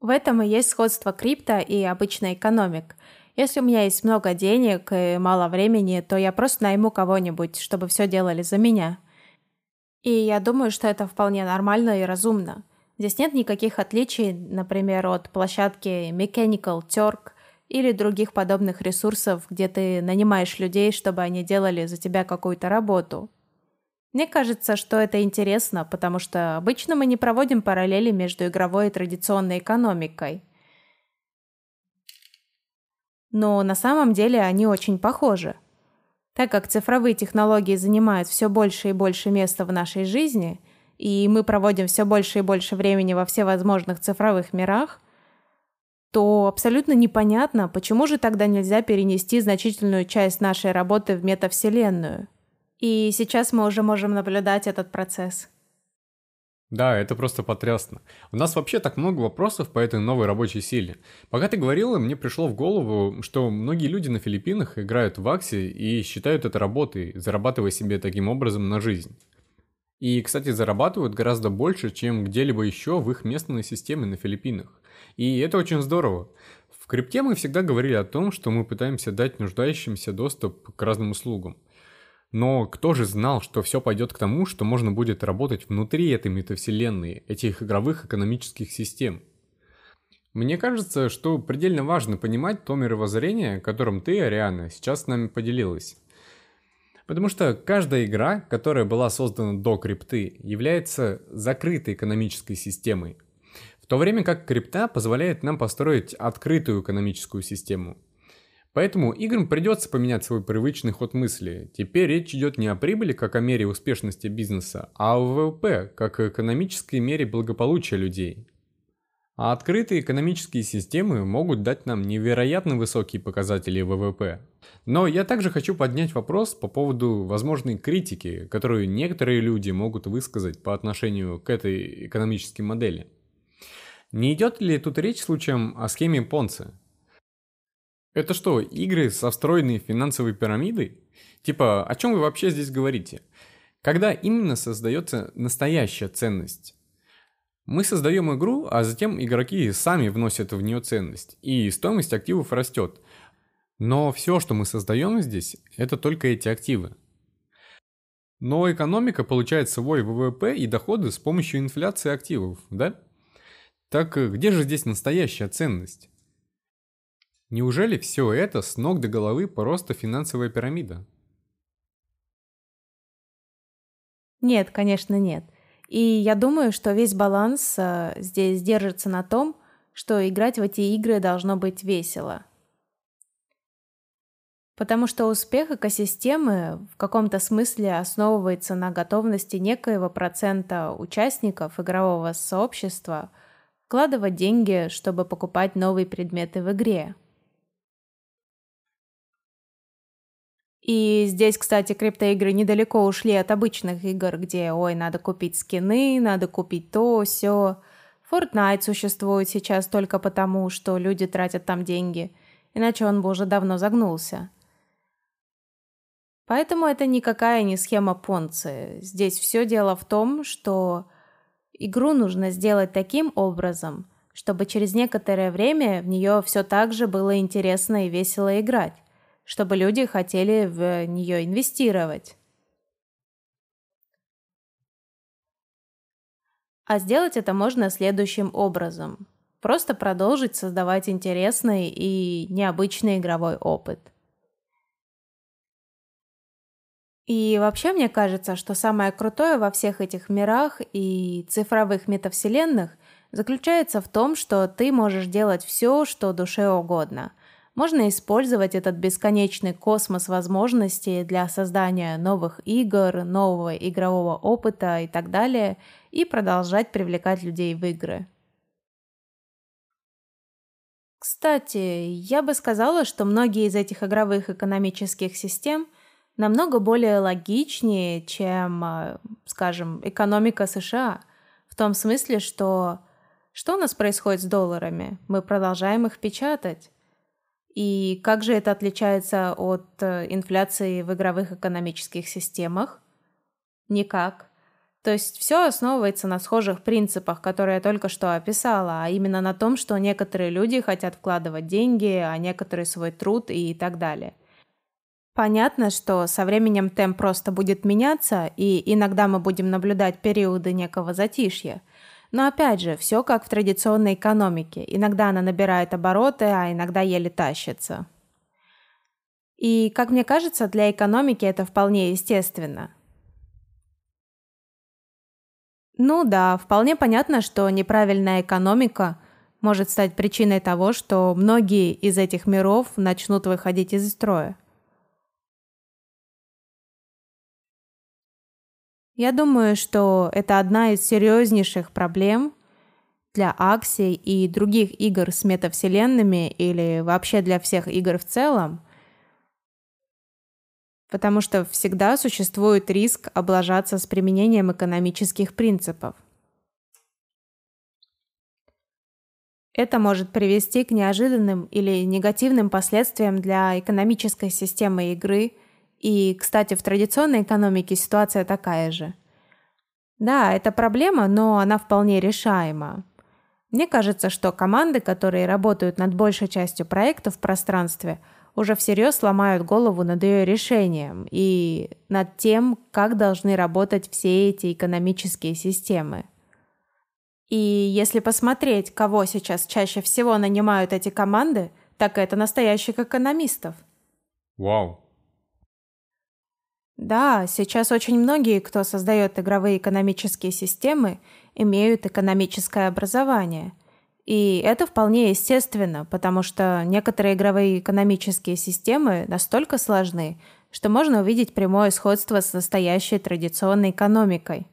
В этом и есть сходство крипто и обычной экономик – если у меня есть много денег и мало времени, то я просто найму кого-нибудь, чтобы все делали за меня. И я думаю, что это вполне нормально и разумно. Здесь нет никаких отличий, например, от площадки Mechanical Turk или других подобных ресурсов, где ты нанимаешь людей, чтобы они делали за тебя какую-то работу. Мне кажется, что это интересно, потому что обычно мы не проводим параллели между игровой и традиционной экономикой – но на самом деле они очень похожи. Так как цифровые технологии занимают все больше и больше места в нашей жизни, и мы проводим все больше и больше времени во всевозможных цифровых мирах, то абсолютно непонятно, почему же тогда нельзя перенести значительную часть нашей работы в метавселенную. И сейчас мы уже можем наблюдать этот процесс. Да, это просто потрясно. У нас вообще так много вопросов по этой новой рабочей силе. Пока ты говорила, мне пришло в голову, что многие люди на Филиппинах играют в Акси и считают это работой, зарабатывая себе таким образом на жизнь. И, кстати, зарабатывают гораздо больше, чем где-либо еще в их местной системе на Филиппинах. И это очень здорово. В крипте мы всегда говорили о том, что мы пытаемся дать нуждающимся доступ к разным услугам – но кто же знал, что все пойдет к тому, что можно будет работать внутри этой метавселенной, этих игровых экономических систем? Мне кажется, что предельно важно понимать то мировоззрение, которым ты, Ариана, сейчас с нами поделилась. Потому что каждая игра, которая была создана до крипты, является закрытой экономической системой, в то время как крипта позволяет нам построить открытую экономическую систему – Поэтому играм придется поменять свой привычный ход мысли. Теперь речь идет не о прибыли, как о мере успешности бизнеса, а о ВВП, как о экономической мере благополучия людей. А открытые экономические системы могут дать нам невероятно высокие показатели ВВП. Но я также хочу поднять вопрос по поводу возможной критики, которую некоторые люди могут высказать по отношению к этой экономической модели. Не идет ли тут речь случаем о схеме Понца? Это что, игры со встроенной финансовой пирамидой? Типа, о чем вы вообще здесь говорите? Когда именно создается настоящая ценность? Мы создаем игру, а затем игроки сами вносят в нее ценность, и стоимость активов растет. Но все, что мы создаем здесь, это только эти активы. Но экономика получает свой ВВП и доходы с помощью инфляции активов, да? Так где же здесь настоящая ценность? Неужели все это с ног до головы просто финансовая пирамида? Нет, конечно, нет. И я думаю, что весь баланс э, здесь держится на том, что играть в эти игры должно быть весело. Потому что успех экосистемы в каком-то смысле основывается на готовности некоего процента участников игрового сообщества вкладывать деньги, чтобы покупать новые предметы в игре. И здесь, кстати, криптоигры недалеко ушли от обычных игр, где, ой, надо купить скины, надо купить то, все. Fortnite существует сейчас только потому, что люди тратят там деньги, иначе он бы уже давно загнулся. Поэтому это никакая не схема Понци. Здесь все дело в том, что игру нужно сделать таким образом, чтобы через некоторое время в нее все так же было интересно и весело играть чтобы люди хотели в нее инвестировать. А сделать это можно следующим образом. Просто продолжить создавать интересный и необычный игровой опыт. И вообще мне кажется, что самое крутое во всех этих мирах и цифровых метавселенных заключается в том, что ты можешь делать все, что душе угодно. Можно использовать этот бесконечный космос возможностей для создания новых игр, нового игрового опыта и так далее, и продолжать привлекать людей в игры. Кстати, я бы сказала, что многие из этих игровых экономических систем намного более логичнее, чем, э, скажем, экономика США. В том смысле, что что у нас происходит с долларами? Мы продолжаем их печатать. И как же это отличается от э, инфляции в игровых экономических системах? Никак. То есть все основывается на схожих принципах, которые я только что описала, а именно на том, что некоторые люди хотят вкладывать деньги, а некоторые свой труд и так далее. Понятно, что со временем темп просто будет меняться, и иногда мы будем наблюдать периоды некого затишья – но опять же, все как в традиционной экономике. Иногда она набирает обороты, а иногда еле тащится. И, как мне кажется, для экономики это вполне естественно. Ну да, вполне понятно, что неправильная экономика может стать причиной того, что многие из этих миров начнут выходить из строя. Я думаю, что это одна из серьезнейших проблем для Акси и других игр с метавселенными или вообще для всех игр в целом, потому что всегда существует риск облажаться с применением экономических принципов. Это может привести к неожиданным или негативным последствиям для экономической системы игры – и, кстати, в традиционной экономике ситуация такая же. Да, это проблема, но она вполне решаема. Мне кажется, что команды, которые работают над большей частью проекта в пространстве, уже всерьез ломают голову над ее решением и над тем, как должны работать все эти экономические системы. И если посмотреть, кого сейчас чаще всего нанимают эти команды, так это настоящих экономистов. Вау, да, сейчас очень многие, кто создает игровые экономические системы, имеют экономическое образование. И это вполне естественно, потому что некоторые игровые экономические системы настолько сложны, что можно увидеть прямое сходство с настоящей традиционной экономикой.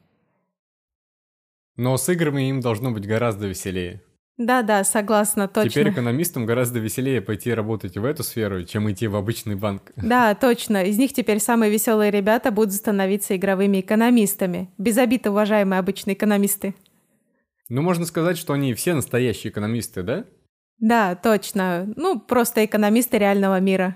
Но с играми им должно быть гораздо веселее. Да-да, согласна, точно. Теперь экономистам гораздо веселее пойти работать в эту сферу, чем идти в обычный банк. Да, точно. Из них теперь самые веселые ребята будут становиться игровыми экономистами. Без обид, уважаемые обычные экономисты. Ну, можно сказать, что они все настоящие экономисты, да? Да, точно. Ну, просто экономисты реального мира.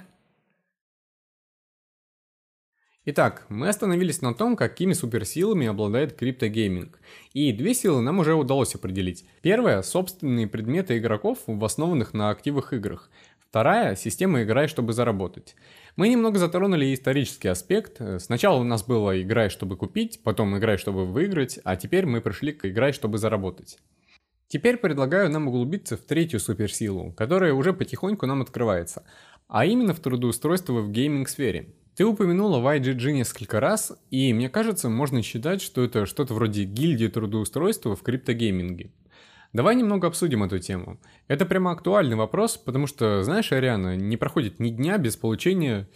Итак, мы остановились на том, какими суперсилами обладает криптогейминг. И две силы нам уже удалось определить. Первая – собственные предметы игроков, основанных на активах играх. Вторая – система «играй, чтобы заработать». Мы немного затронули исторический аспект. Сначала у нас было «играй, чтобы купить», потом «играй, чтобы выиграть», а теперь мы пришли к «играй, чтобы заработать». Теперь предлагаю нам углубиться в третью суперсилу, которая уже потихоньку нам открывается, а именно в трудоустройство в гейминг-сфере. Ты упомянула YGG несколько раз, и мне кажется, можно считать, что это что-то вроде гильдии трудоустройства в криптогейминге. Давай немного обсудим эту тему. Это прямо актуальный вопрос, потому что, знаешь, Ариана, не проходит ни дня без получения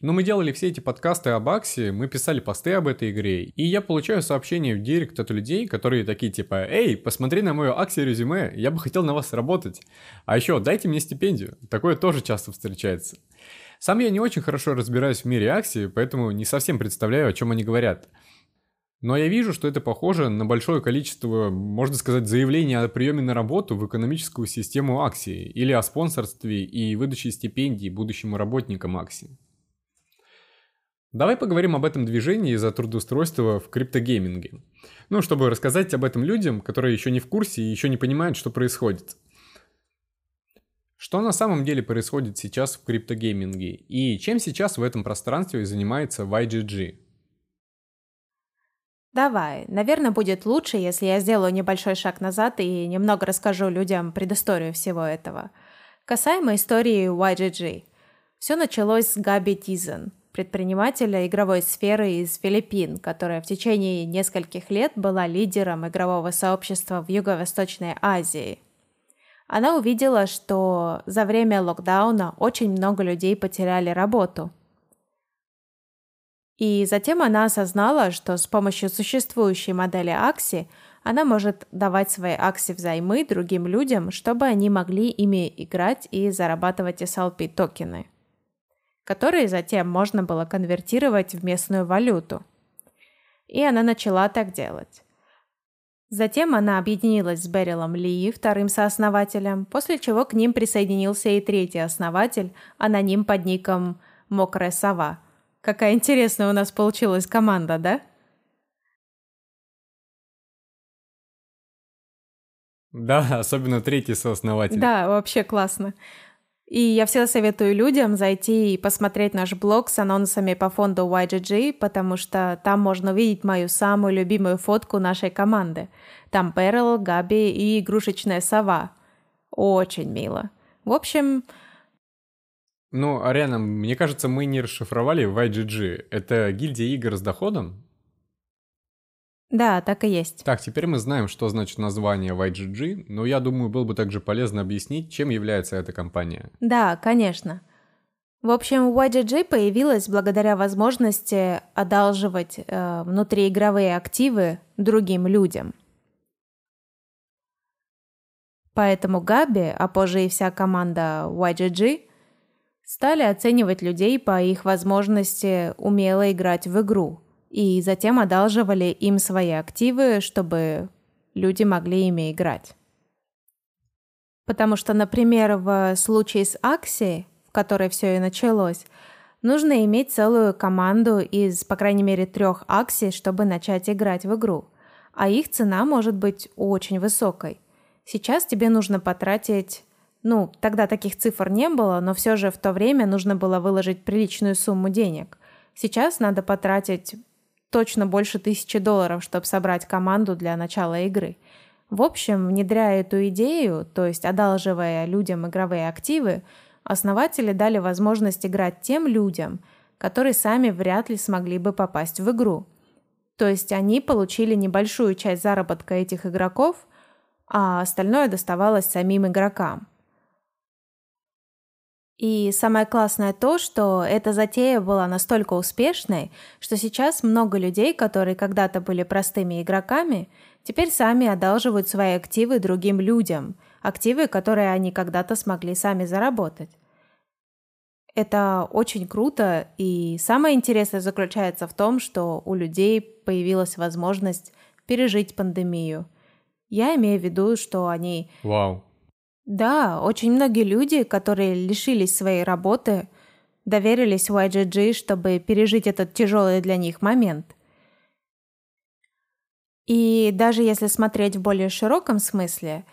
но мы делали все эти подкасты об Аксе, мы писали посты об этой игре, и я получаю сообщения в директ от людей, которые такие типа «Эй, посмотри на мое Аксе резюме, я бы хотел на вас работать». А еще дайте мне стипендию. Такое тоже часто встречается. Сам я не очень хорошо разбираюсь в мире Акси, поэтому не совсем представляю, о чем они говорят. Но я вижу, что это похоже на большое количество, можно сказать, заявлений о приеме на работу в экономическую систему Акси или о спонсорстве и выдаче стипендий будущим работникам Акси. Давай поговорим об этом движении за трудоустройство в криптогейминге. Ну, чтобы рассказать об этом людям, которые еще не в курсе и еще не понимают, что происходит. Что на самом деле происходит сейчас в криптогейминге и чем сейчас в этом пространстве занимается YGG? Давай. Наверное, будет лучше, если я сделаю небольшой шаг назад и немного расскажу людям предысторию всего этого. Касаемо истории YGG. Все началось с Габи Тизен, предпринимателя игровой сферы из Филиппин, которая в течение нескольких лет была лидером игрового сообщества в Юго-Восточной Азии. Она увидела, что за время локдауна очень много людей потеряли работу – и затем она осознала, что с помощью существующей модели Акси она может давать свои Акси взаймы другим людям, чтобы они могли ими играть и зарабатывать SLP токены, которые затем можно было конвертировать в местную валюту. И она начала так делать. Затем она объединилась с Берилом Ли, вторым сооснователем, после чего к ним присоединился и третий основатель, аноним под ником Мокрая Сова – Какая интересная у нас получилась команда, да? Да, особенно третий сооснователь. Да, вообще классно. И я всегда советую людям зайти и посмотреть наш блог с анонсами по фонду YGG, потому что там можно увидеть мою самую любимую фотку нашей команды. Там Перл, Габи и игрушечная сова. Очень мило. В общем, ну, Ариана, мне кажется, мы не расшифровали YGG. Это гильдия игр с доходом? Да, так и есть. Так, теперь мы знаем, что значит название YGG, но я думаю, было бы также полезно объяснить, чем является эта компания. Да, конечно. В общем, YGG появилась благодаря возможности одалживать э, внутриигровые активы другим людям. Поэтому Габи, а позже и вся команда YGG – Стали оценивать людей по их возможности умело играть в игру, и затем одалживали им свои активы, чтобы люди могли ими играть. Потому что, например, в случае с Акси, в которой все и началось, нужно иметь целую команду из, по крайней мере, трех Акси, чтобы начать играть в игру. А их цена может быть очень высокой. Сейчас тебе нужно потратить ну, тогда таких цифр не было, но все же в то время нужно было выложить приличную сумму денег. Сейчас надо потратить точно больше тысячи долларов, чтобы собрать команду для начала игры. В общем, внедряя эту идею, то есть одалживая людям игровые активы, основатели дали возможность играть тем людям, которые сами вряд ли смогли бы попасть в игру. То есть они получили небольшую часть заработка этих игроков, а остальное доставалось самим игрокам. И самое классное то, что эта затея была настолько успешной, что сейчас много людей, которые когда-то были простыми игроками, теперь сами одалживают свои активы другим людям, активы, которые они когда-то смогли сами заработать. Это очень круто, и самое интересное заключается в том, что у людей появилась возможность пережить пандемию. Я имею в виду, что они Вау. Да, очень многие люди, которые лишились своей работы, доверились YGG, чтобы пережить этот тяжелый для них момент. И даже если смотреть в более широком смысле,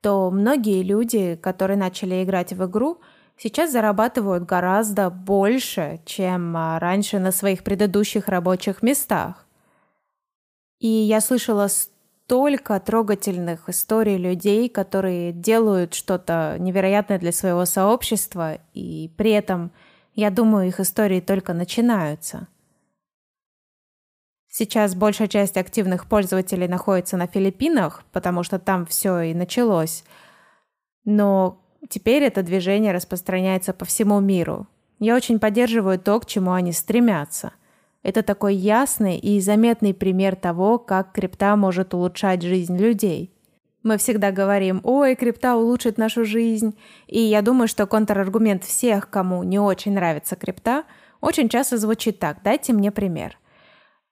то многие люди, которые начали играть в игру, сейчас зарабатывают гораздо больше, чем а, раньше на своих предыдущих рабочих местах. И я слышала столько трогательных историй людей, которые делают что-то невероятное для своего сообщества, и при этом, я думаю, их истории только начинаются. Сейчас большая часть активных пользователей находится на Филиппинах, потому что там все и началось. Но теперь это движение распространяется по всему миру. Я очень поддерживаю то, к чему они стремятся – это такой ясный и заметный пример того, как крипта может улучшать жизнь людей. Мы всегда говорим, ой, крипта улучшит нашу жизнь. И я думаю, что контраргумент всех, кому не очень нравится крипта, очень часто звучит так, дайте мне пример.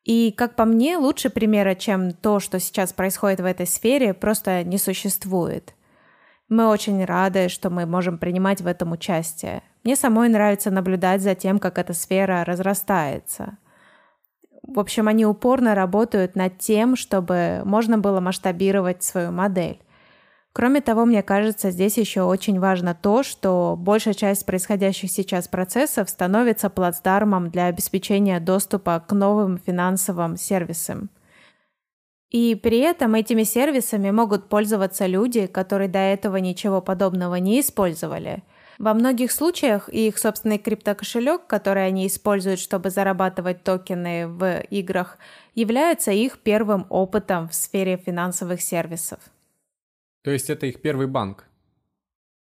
И, как по мне, лучше примера, чем то, что сейчас происходит в этой сфере, просто не существует. Мы очень рады, что мы можем принимать в этом участие. Мне самой нравится наблюдать за тем, как эта сфера разрастается. В общем, они упорно работают над тем, чтобы можно было масштабировать свою модель. Кроме того, мне кажется, здесь еще очень важно то, что большая часть происходящих сейчас процессов становится плацдармом для обеспечения доступа к новым финансовым сервисам. И при этом этими сервисами могут пользоваться люди, которые до этого ничего подобного не использовали – во многих случаях их собственный криптокошелек, который они используют, чтобы зарабатывать токены в играх, является их первым опытом в сфере финансовых сервисов. То есть это их первый банк?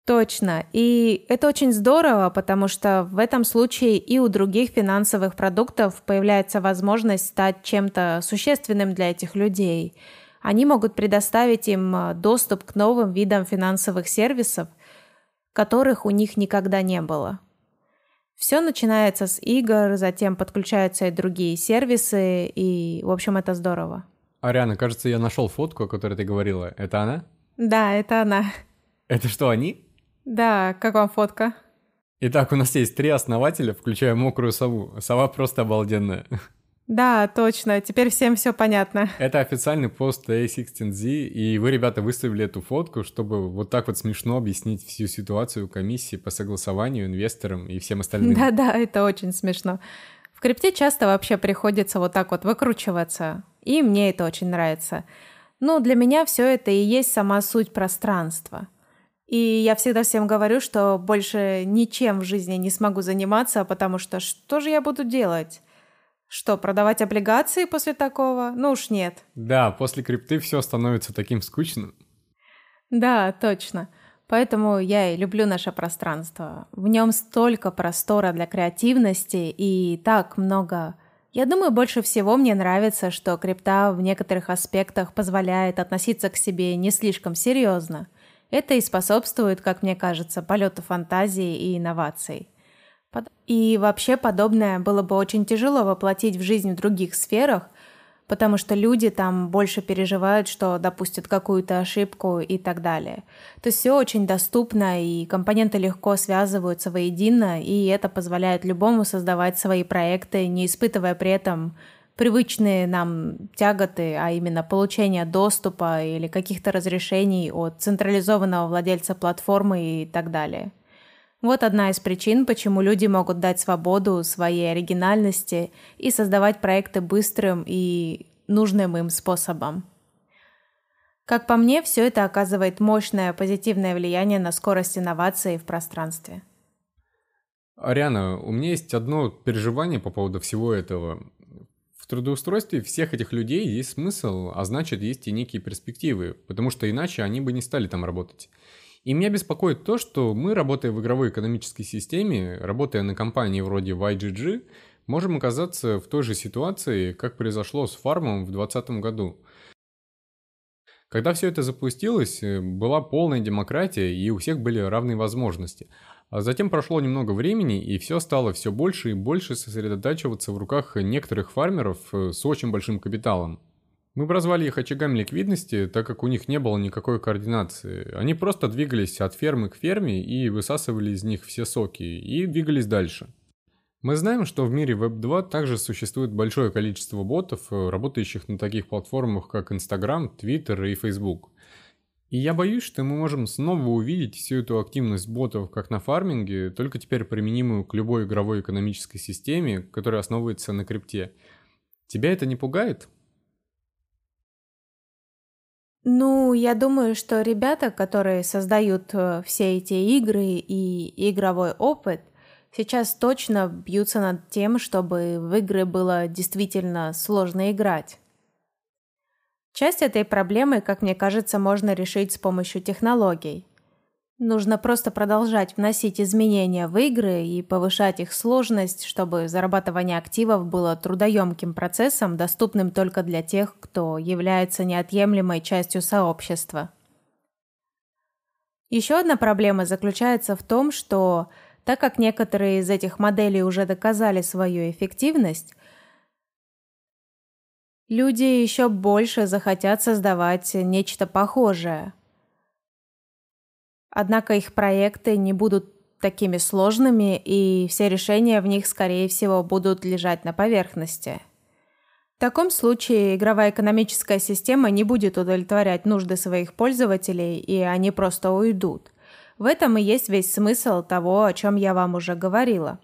Точно. И это очень здорово, потому что в этом случае и у других финансовых продуктов появляется возможность стать чем-то существенным для этих людей. Они могут предоставить им доступ к новым видам финансовых сервисов – которых у них никогда не было. Все начинается с игр, затем подключаются и другие сервисы, и, в общем, это здорово. Ариана, кажется, я нашел фотку, о которой ты говорила. Это она? Да, это она. Это что, они? Да, как вам фотка? Итак, у нас есть три основателя, включая мокрую сову. Сова просто обалденная. Да, точно. Теперь всем все понятно. Это официальный пост A16Z, и вы, ребята, выставили эту фотку, чтобы вот так вот смешно объяснить всю ситуацию комиссии по согласованию инвесторам и всем остальным. Да-да, это очень смешно. В крипте часто вообще приходится вот так вот выкручиваться, и мне это очень нравится. Ну, для меня все это и есть сама суть пространства. И я всегда всем говорю, что больше ничем в жизни не смогу заниматься, потому что что же я буду делать? Что, продавать облигации после такого? Ну уж нет. Да, после крипты все становится таким скучным. Да, точно. Поэтому я и люблю наше пространство. В нем столько простора для креативности и так много... Я думаю, больше всего мне нравится, что крипта в некоторых аспектах позволяет относиться к себе не слишком серьезно. Это и способствует, как мне кажется, полету фантазии и инноваций. И вообще подобное было бы очень тяжело воплотить в жизнь в других сферах, потому что люди там больше переживают, что допустят какую-то ошибку и так далее. То есть все очень доступно, и компоненты легко связываются воедино, и это позволяет любому создавать свои проекты, не испытывая при этом привычные нам тяготы, а именно получение доступа или каких-то разрешений от централизованного владельца платформы и так далее. Вот одна из причин, почему люди могут дать свободу своей оригинальности и создавать проекты быстрым и нужным им способом. Как по мне, все это оказывает мощное позитивное влияние на скорость инноваций в пространстве. Ариана, у меня есть одно переживание по поводу всего этого. В трудоустройстве всех этих людей есть смысл, а значит, есть и некие перспективы, потому что иначе они бы не стали там работать. И меня беспокоит то, что мы, работая в игровой экономической системе, работая на компании вроде YGG, можем оказаться в той же ситуации, как произошло с фармом в 2020 году. Когда все это запустилось, э, была полная демократия, и у всех были равные возможности. А затем прошло немного времени, и все стало все больше и больше сосредотачиваться в руках некоторых фармеров э, с очень большим капиталом. Мы прозвали их очагами ликвидности, так как у них не было никакой координации. Они просто двигались от фермы к ферме и высасывали из них все соки, и двигались дальше. Мы знаем, что в мире Web 2 также существует большое количество ботов, работающих на таких платформах, как Instagram, Twitter и Facebook. И я боюсь, что мы можем снова увидеть всю эту активность ботов, как на фарминге, только теперь применимую к любой игровой экономической системе, которая основывается на крипте. Тебя это не пугает? Ну, я думаю, что ребята, которые создают э, все эти игры и игровой опыт, сейчас точно бьются над тем, чтобы в игры было действительно сложно играть. Часть этой проблемы, как мне кажется, можно решить с помощью технологий. Нужно просто продолжать вносить изменения в игры и повышать их сложность, чтобы зарабатывание активов было трудоемким процессом, доступным только для тех, кто является неотъемлемой частью сообщества. Еще одна проблема заключается в том, что так как некоторые из этих моделей уже доказали свою эффективность, люди еще больше захотят создавать нечто похожее – Однако их проекты не будут такими сложными, и все решения в них, скорее всего, будут лежать на поверхности. В таком случае игровая экономическая система не будет удовлетворять нужды своих пользователей, и они просто уйдут. В этом и есть весь смысл того, о чем я вам уже говорила.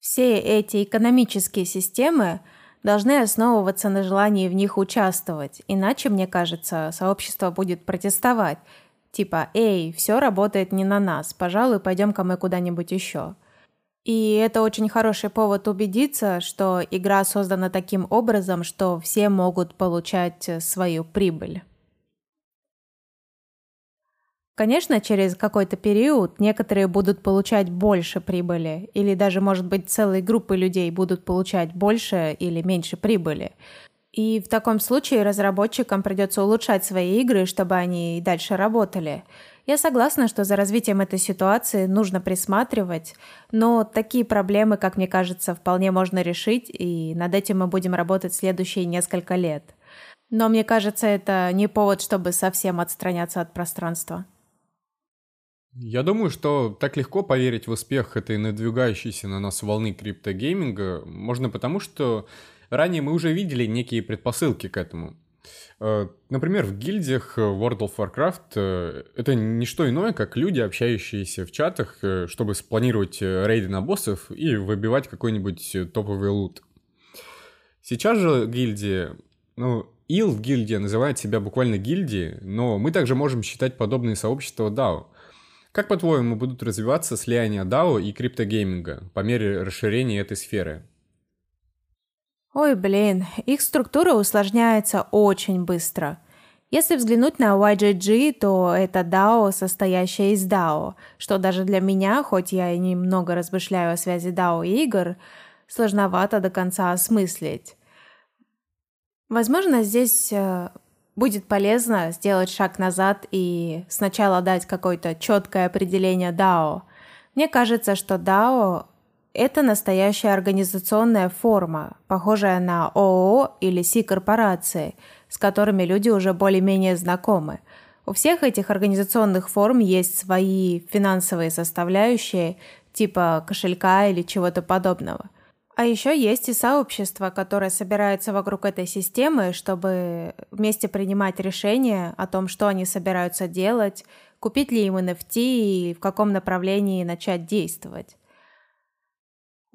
Все эти экономические системы должны основываться на желании в них участвовать, иначе, мне кажется, сообщество будет протестовать – Типа, эй, все работает не на нас, пожалуй, пойдем-ка мы куда-нибудь еще. И это очень хороший повод убедиться, что игра создана таким образом, что все могут получать свою прибыль. Конечно, через какой-то период некоторые будут получать больше прибыли, или даже, может быть, целые группы людей будут получать больше или меньше прибыли. И в таком случае разработчикам придется улучшать свои игры, чтобы они и дальше работали. Я согласна, что за развитием этой ситуации нужно присматривать, но такие проблемы, как мне кажется, вполне можно решить, и над этим мы будем работать следующие несколько лет. Но мне кажется, это не повод, чтобы совсем отстраняться от пространства. Я думаю, что так легко поверить в успех этой надвигающейся на нас волны криптогейминга можно потому, что Ранее мы уже видели некие предпосылки к этому. Э, например, в гильдиях World of Warcraft э, это не что иное, как люди, общающиеся в чатах, э, чтобы спланировать рейды на боссов и выбивать какой-нибудь топовый лут. Сейчас же гильдии, ну, Ил в гильдии называет себя буквально гильдией, но мы также можем считать подобные сообщества DAO. Как, по-твоему, будут развиваться слияние DAO и криптогейминга по мере расширения этой сферы? Ой, блин, их структура усложняется очень быстро. Если взглянуть на YGG, то это DAO, состоящее из DAO, что даже для меня, хоть я и немного размышляю о связи DAO и игр, сложновато до конца осмыслить. Возможно, здесь э, будет полезно сделать шаг назад и сначала дать какое-то четкое определение DAO. Мне кажется, что DAO это настоящая организационная форма, похожая на ООО или Си-корпорации, с которыми люди уже более-менее знакомы. У всех этих организационных форм есть свои финансовые составляющие, типа кошелька или чего-то подобного. А еще есть и сообщество, которое собирается вокруг этой системы, чтобы вместе принимать решения о том, что они собираются делать, купить ли им NFT и в каком направлении начать действовать.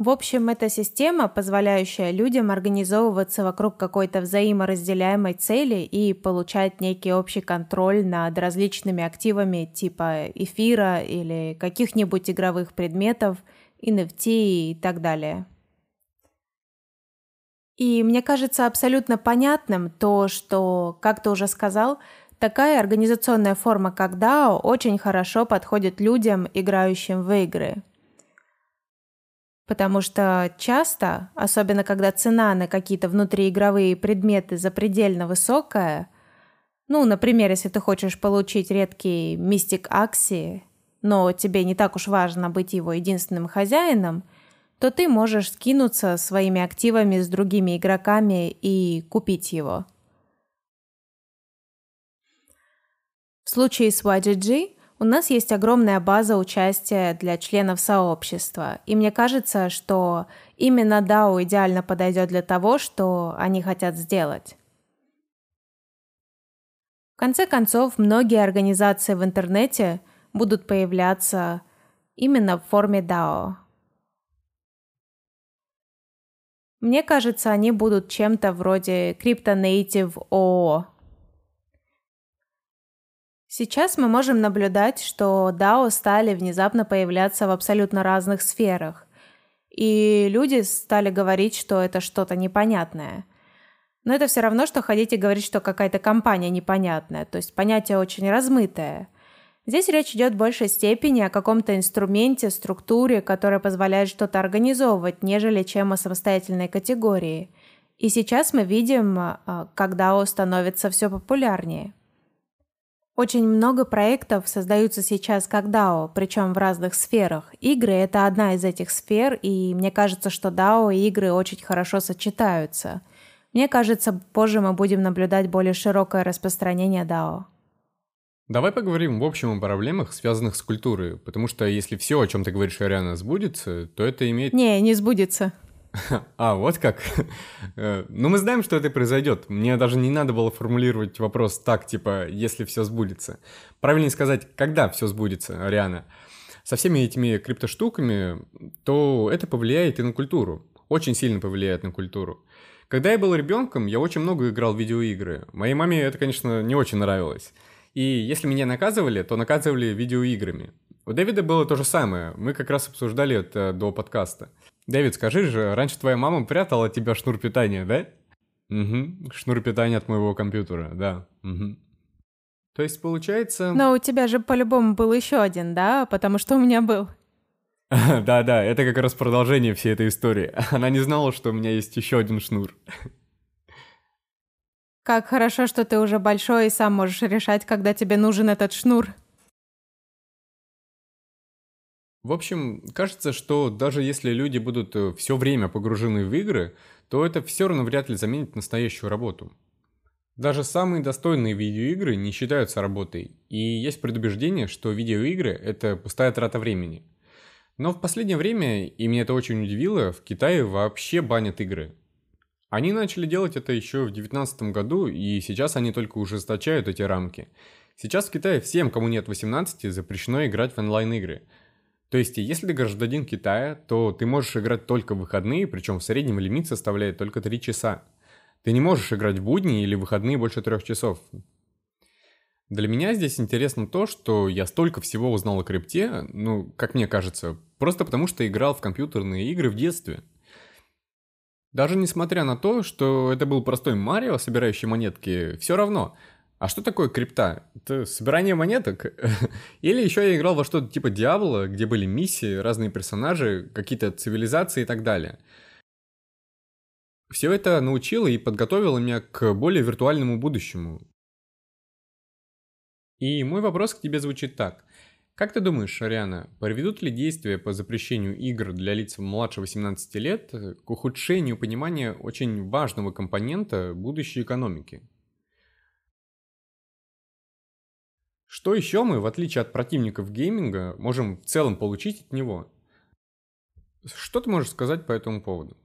В общем, это система, позволяющая людям организовываться вокруг какой-то взаиморазделяемой цели и получать некий общий контроль над различными активами типа эфира или каких-нибудь игровых предметов, NFT и так далее. И мне кажется абсолютно понятным то, что, как ты уже сказал, такая организационная форма, как DAO, очень хорошо подходит людям, играющим в игры – Потому что часто, особенно когда цена на какие-то внутриигровые предметы запредельно высокая, ну, например, если ты хочешь получить редкий мистик Акси, но тебе не так уж важно быть его единственным хозяином, то ты можешь скинуться своими активами с другими игроками и купить его. В случае с YGG у нас есть огромная база участия для членов сообщества, и мне кажется, что именно DAO идеально подойдет для того, что они хотят сделать. В конце концов, многие организации в интернете будут появляться именно в форме DAO. Мне кажется, они будут чем-то вроде Crypto Native OO. Сейчас мы можем наблюдать, что DAO стали внезапно появляться в абсолютно разных сферах. И люди стали говорить, что это что-то непонятное. Но это все равно, что ходить и говорить, что какая-то компания непонятная. То есть понятие очень размытое. Здесь речь идет в большей степени о каком-то инструменте, структуре, которая позволяет что-то организовывать, нежели чем о самостоятельной категории. И сейчас мы видим, а, как DAO становится все популярнее. Очень много проектов создаются сейчас как DAO, причем в разных сферах. Игры — это одна из этих сфер, и мне кажется, что DAO и игры очень хорошо сочетаются. Мне кажется, позже мы будем наблюдать более широкое распространение DAO. Давай поговорим в общем о проблемах, связанных с культурой, потому что если все, о чем ты говоришь, Ариана, сбудется, то это имеет... Не, не сбудется. А, вот как? Э, ну, мы знаем, что это произойдет. Мне даже не надо было формулировать вопрос так, типа, если все сбудется. Правильнее сказать, когда все сбудется, Ариана. Со всеми этими криптоштуками, то это повлияет и на культуру. Очень сильно повлияет на культуру. Когда я был ребенком, я очень много играл в видеоигры. Моей маме это, конечно, не очень нравилось. И если меня наказывали, то наказывали видеоиграми. У Дэвида было то же самое. Мы как раз обсуждали это до подкаста. Дэвид, скажи же, раньше твоя мама прятала от тебя шнур питания, да? Угу, шнур питания от моего компьютера, да. Угу. То есть получается... Но у тебя же по-любому был еще один, да? Потому что у меня был. Да-да, это как раз продолжение всей этой истории. Она не знала, что у меня есть еще один шнур. Как хорошо, что ты уже большой и сам можешь решать, когда тебе нужен этот шнур. В общем, кажется, что даже если люди будут э, все время погружены в игры, то это все равно вряд ли заменит настоящую работу. Даже самые достойные видеоигры не считаются работой, и есть предубеждение, что видеоигры – это пустая трата времени. Но в последнее время, и меня это очень удивило, в Китае вообще банят игры. Они начали делать это еще в 2019 году, и сейчас они только ужесточают эти рамки. Сейчас в Китае всем, кому нет 18, запрещено играть в онлайн-игры – то есть, если ты гражданин Китая, то ты можешь играть только в выходные, причем в среднем лимит составляет только 3 часа. Ты не можешь играть в будни или выходные больше трех часов. Для меня здесь интересно то, что я столько всего узнал о крипте, ну, как мне кажется, просто потому что играл в компьютерные игры в детстве. Даже несмотря на то, что это был простой Марио, собирающий монетки, все равно – а что такое крипта? Это собирание монеток? Или еще я играл во что-то типа Диабло, где были миссии, разные персонажи, какие-то цивилизации и так далее. Все это научило и подготовило меня к более виртуальному будущему. И мой вопрос к тебе звучит так. Как ты думаешь, Ариана, приведут ли действия по запрещению игр для лиц младше 18 лет к ухудшению понимания очень важного компонента будущей экономики? Что еще мы, в отличие от противников гейминга, можем в целом получить от него? Что ты можешь сказать по этому поводу?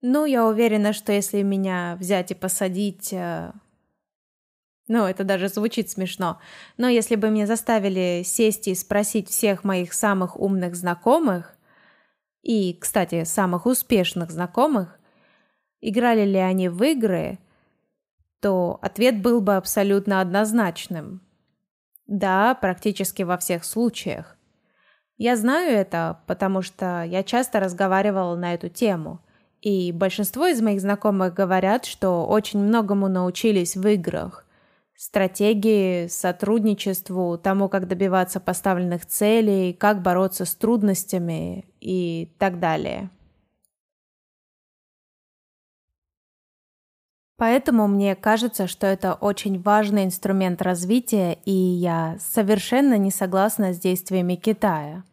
Ну, я уверена, что если меня взять и посадить... Э, ну, это даже звучит смешно. Но если бы меня заставили сесть и спросить всех моих самых умных знакомых, и, кстати, самых успешных знакомых, играли ли они в игры, то ответ был бы абсолютно однозначным. Да, практически во всех случаях. Я знаю это, потому что я часто разговаривала на эту тему. И большинство из моих знакомых говорят, что очень многому научились в играх. Стратегии, сотрудничеству, тому, как добиваться поставленных целей, как бороться с трудностями и так далее. Поэтому мне кажется, что это очень важный инструмент развития, и я совершенно не согласна с действиями Китая.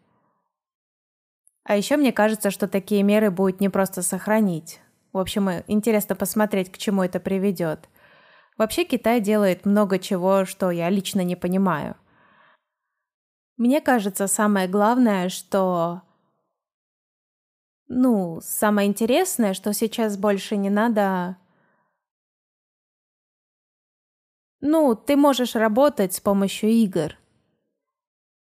А еще мне кажется, что такие меры будет не просто сохранить. В общем, интересно посмотреть, к чему это приведет. Вообще Китай делает много чего, что я лично не понимаю. Мне кажется, самое главное, что... Ну, самое интересное, что сейчас больше не надо Ну, ты можешь работать с помощью игр.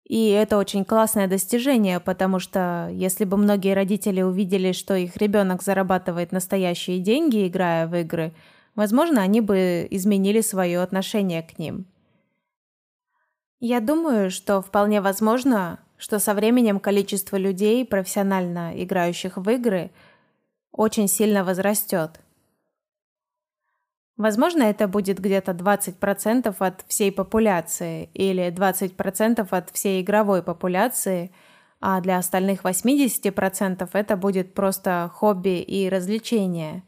И это очень классное достижение, потому что если бы многие родители увидели, что их ребенок зарабатывает настоящие деньги, играя в игры, возможно, они бы изменили свое отношение к ним. Я думаю, что вполне возможно, что со временем количество людей, профессионально играющих в игры, очень сильно возрастет. Возможно, это будет где-то 20% от всей популяции или 20% от всей игровой популяции, а для остальных 80% это будет просто хобби и развлечение.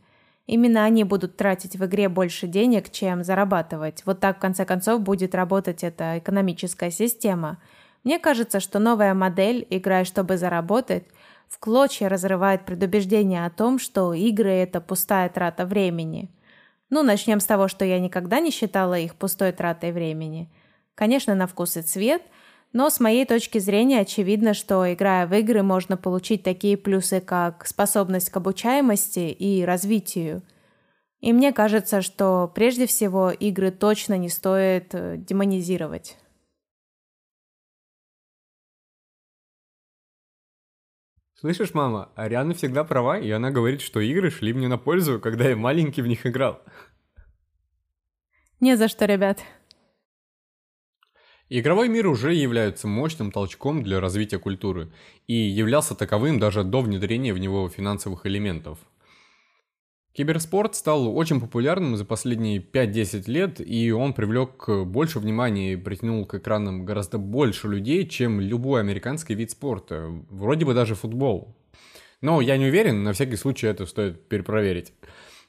Именно они будут тратить в игре больше денег, чем зарабатывать. Вот так, в конце концов, будет работать эта экономическая система. Мне кажется, что новая модель «играй, чтобы заработать» в клочья разрывает предубеждение о том, что игры – это пустая трата времени – ну, начнем с того, что я никогда не считала их пустой тратой времени. Конечно, на вкус и цвет, но с моей точки зрения очевидно, что играя в игры можно получить такие плюсы, как способность к обучаемости и развитию. И мне кажется, что прежде всего игры точно не стоит э, демонизировать. Слышишь, мама, Ариана всегда права, и она говорит, что игры шли мне на пользу, когда я маленький в них играл. Не за что, ребят. Игровой мир уже является мощным толчком для развития культуры и являлся таковым даже до внедрения в него финансовых элементов – Киберспорт стал очень популярным за последние 5-10 лет, и он привлек больше внимания и притянул к экранам гораздо больше людей, чем любой американский вид спорта, вроде бы даже футбол. Но я не уверен, на всякий случай это стоит перепроверить.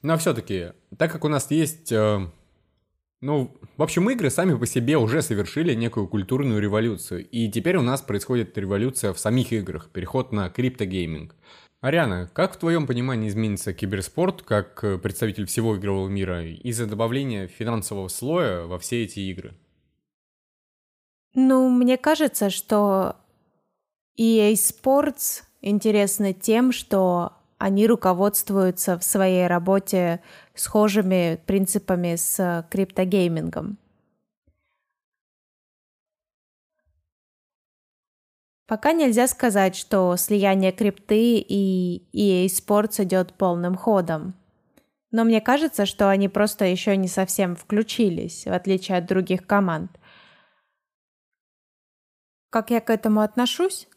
Но все-таки, так как у нас есть... Э, ну, в общем, игры сами по себе уже совершили некую культурную революцию, и теперь у нас происходит революция в самих играх, переход на криптогейминг – Ариана, как в твоем понимании изменится киберспорт как э, представитель всего игрового мира из-за добавления финансового слоя во все эти игры? Ну, мне кажется, что EA Sports интересны тем, что они руководствуются в своей работе схожими принципами с криптогеймингом. Пока нельзя сказать, что слияние крипты и EA Sports идет полным ходом. Но мне кажется, что они просто еще не совсем включились, в отличие от других команд. Как я к этому отношусь?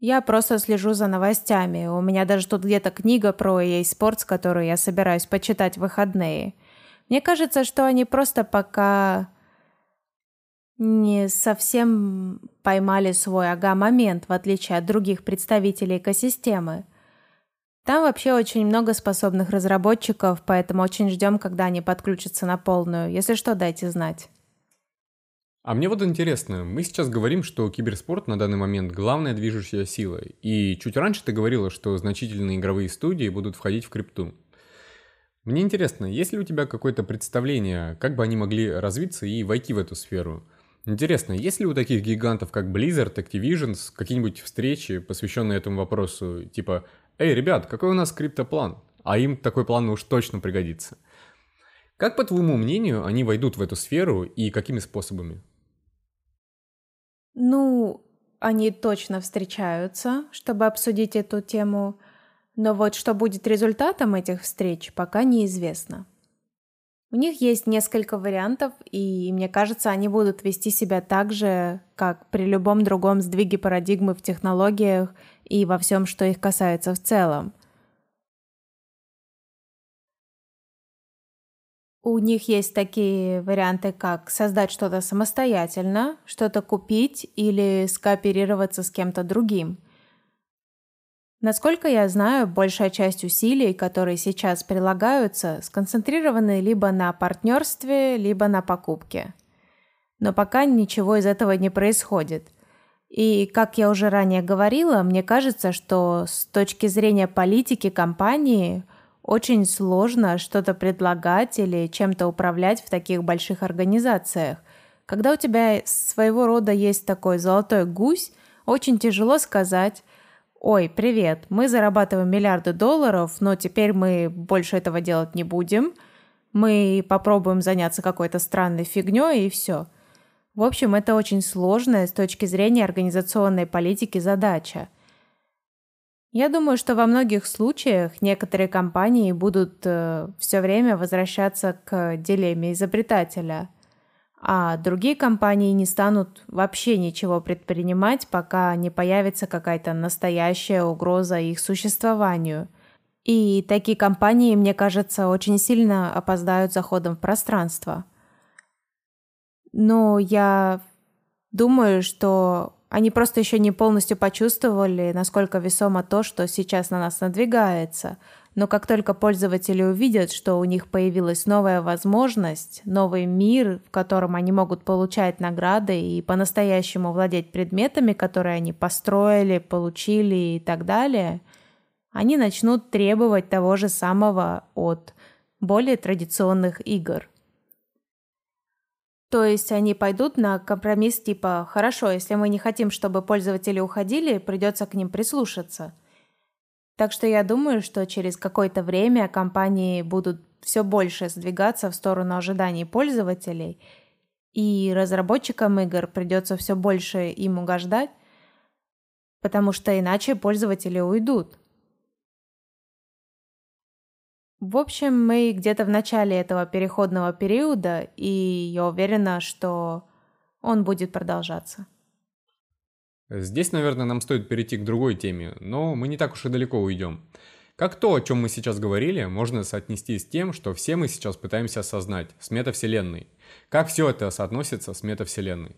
Я просто слежу за новостями. У меня даже тут где-то книга про EA Sports, которую я собираюсь почитать в выходные. Мне кажется, что они просто пока не совсем поймали свой ага-момент, в отличие от других представителей экосистемы. Там вообще очень много способных разработчиков, поэтому очень ждем, когда они подключатся на полную. Если что, дайте знать. А мне вот интересно, мы сейчас говорим, что киберспорт на данный момент главная движущая сила. И чуть раньше ты говорила, что значительные игровые студии будут входить в крипту. Мне интересно, есть ли у тебя какое-то представление, как бы они могли развиться и войти в эту сферу – Интересно, есть ли у таких гигантов, как Blizzard, Activision, какие-нибудь встречи, посвященные этому вопросу, типа «Эй, ребят, какой у нас криптоплан?» А им такой план уж точно пригодится. Как, по твоему мнению, они войдут в эту сферу и какими способами? Ну, они точно встречаются, чтобы обсудить эту тему, но вот что будет результатом этих встреч, пока неизвестно. У них есть несколько вариантов, и мне кажется, они будут вести себя так же, как при любом другом сдвиге парадигмы в технологиях и во всем, что их касается в целом. У них есть такие варианты, как создать что-то самостоятельно, что-то купить или скооперироваться с кем-то другим – Насколько я знаю, большая часть усилий, которые сейчас прилагаются, сконцентрированы либо на партнерстве, либо на покупке. Но пока ничего из этого не происходит. И, как я уже ранее говорила, мне кажется, что с точки зрения политики компании очень сложно что-то предлагать или чем-то управлять в таких больших организациях. Когда у тебя своего рода есть такой золотой гусь, очень тяжело сказать – ой, привет, мы зарабатываем миллиарды долларов, но теперь мы больше этого делать не будем, мы попробуем заняться какой-то странной фигней и все. В общем, это очень сложная с точки зрения организационной политики задача. Я думаю, что во многих случаях некоторые компании будут э, все время возвращаться к дилемме изобретателя, а другие компании не станут вообще ничего предпринимать, пока не появится какая-то настоящая угроза их существованию. И такие компании, мне кажется, очень сильно опоздают за ходом в пространство. Но я думаю, что они просто еще не полностью почувствовали, насколько весомо то, что сейчас на нас надвигается. Но как только пользователи увидят, что у них появилась новая возможность, новый мир, в котором они могут получать награды и по-настоящему владеть предметами, которые они построили, получили и так далее, они начнут требовать того же самого от более традиционных игр – то есть они пойдут на компромисс типа «хорошо, если мы не хотим, чтобы пользователи уходили, придется к ним прислушаться». Так что я думаю, что через какое-то время компании будут все больше сдвигаться в сторону ожиданий пользователей, и разработчикам игр придется все больше им угождать, потому что иначе пользователи уйдут. В общем, мы где-то в начале этого переходного периода, и я уверена, что он будет продолжаться. Здесь, наверное, нам стоит перейти к другой теме, но мы не так уж и далеко уйдем. Как то, о чем мы сейчас говорили, можно соотнести с тем, что все мы сейчас пытаемся осознать, с метавселенной. Как все это соотносится с метавселенной?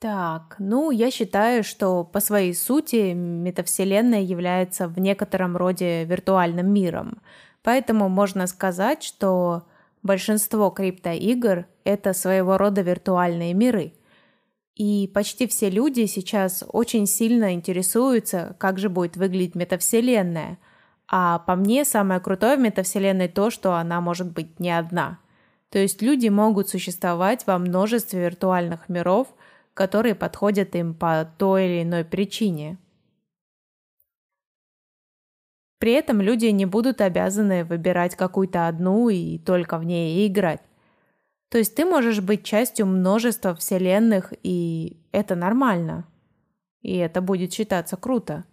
Так, ну, я считаю, что по своей сути метавселенная является в некотором роде виртуальным миром. Поэтому можно сказать, что большинство криптоигр — это своего рода виртуальные миры. И почти все люди сейчас очень сильно интересуются, как же будет выглядеть метавселенная. А по мне самое крутое в метавселенной то, что она может быть не одна. То есть люди могут существовать во множестве виртуальных миров — которые подходят им по той или иной причине. При этом люди не будут обязаны выбирать какую-то одну и только в ней играть. То есть ты можешь быть частью множества вселенных, и это нормально. И это будет считаться круто.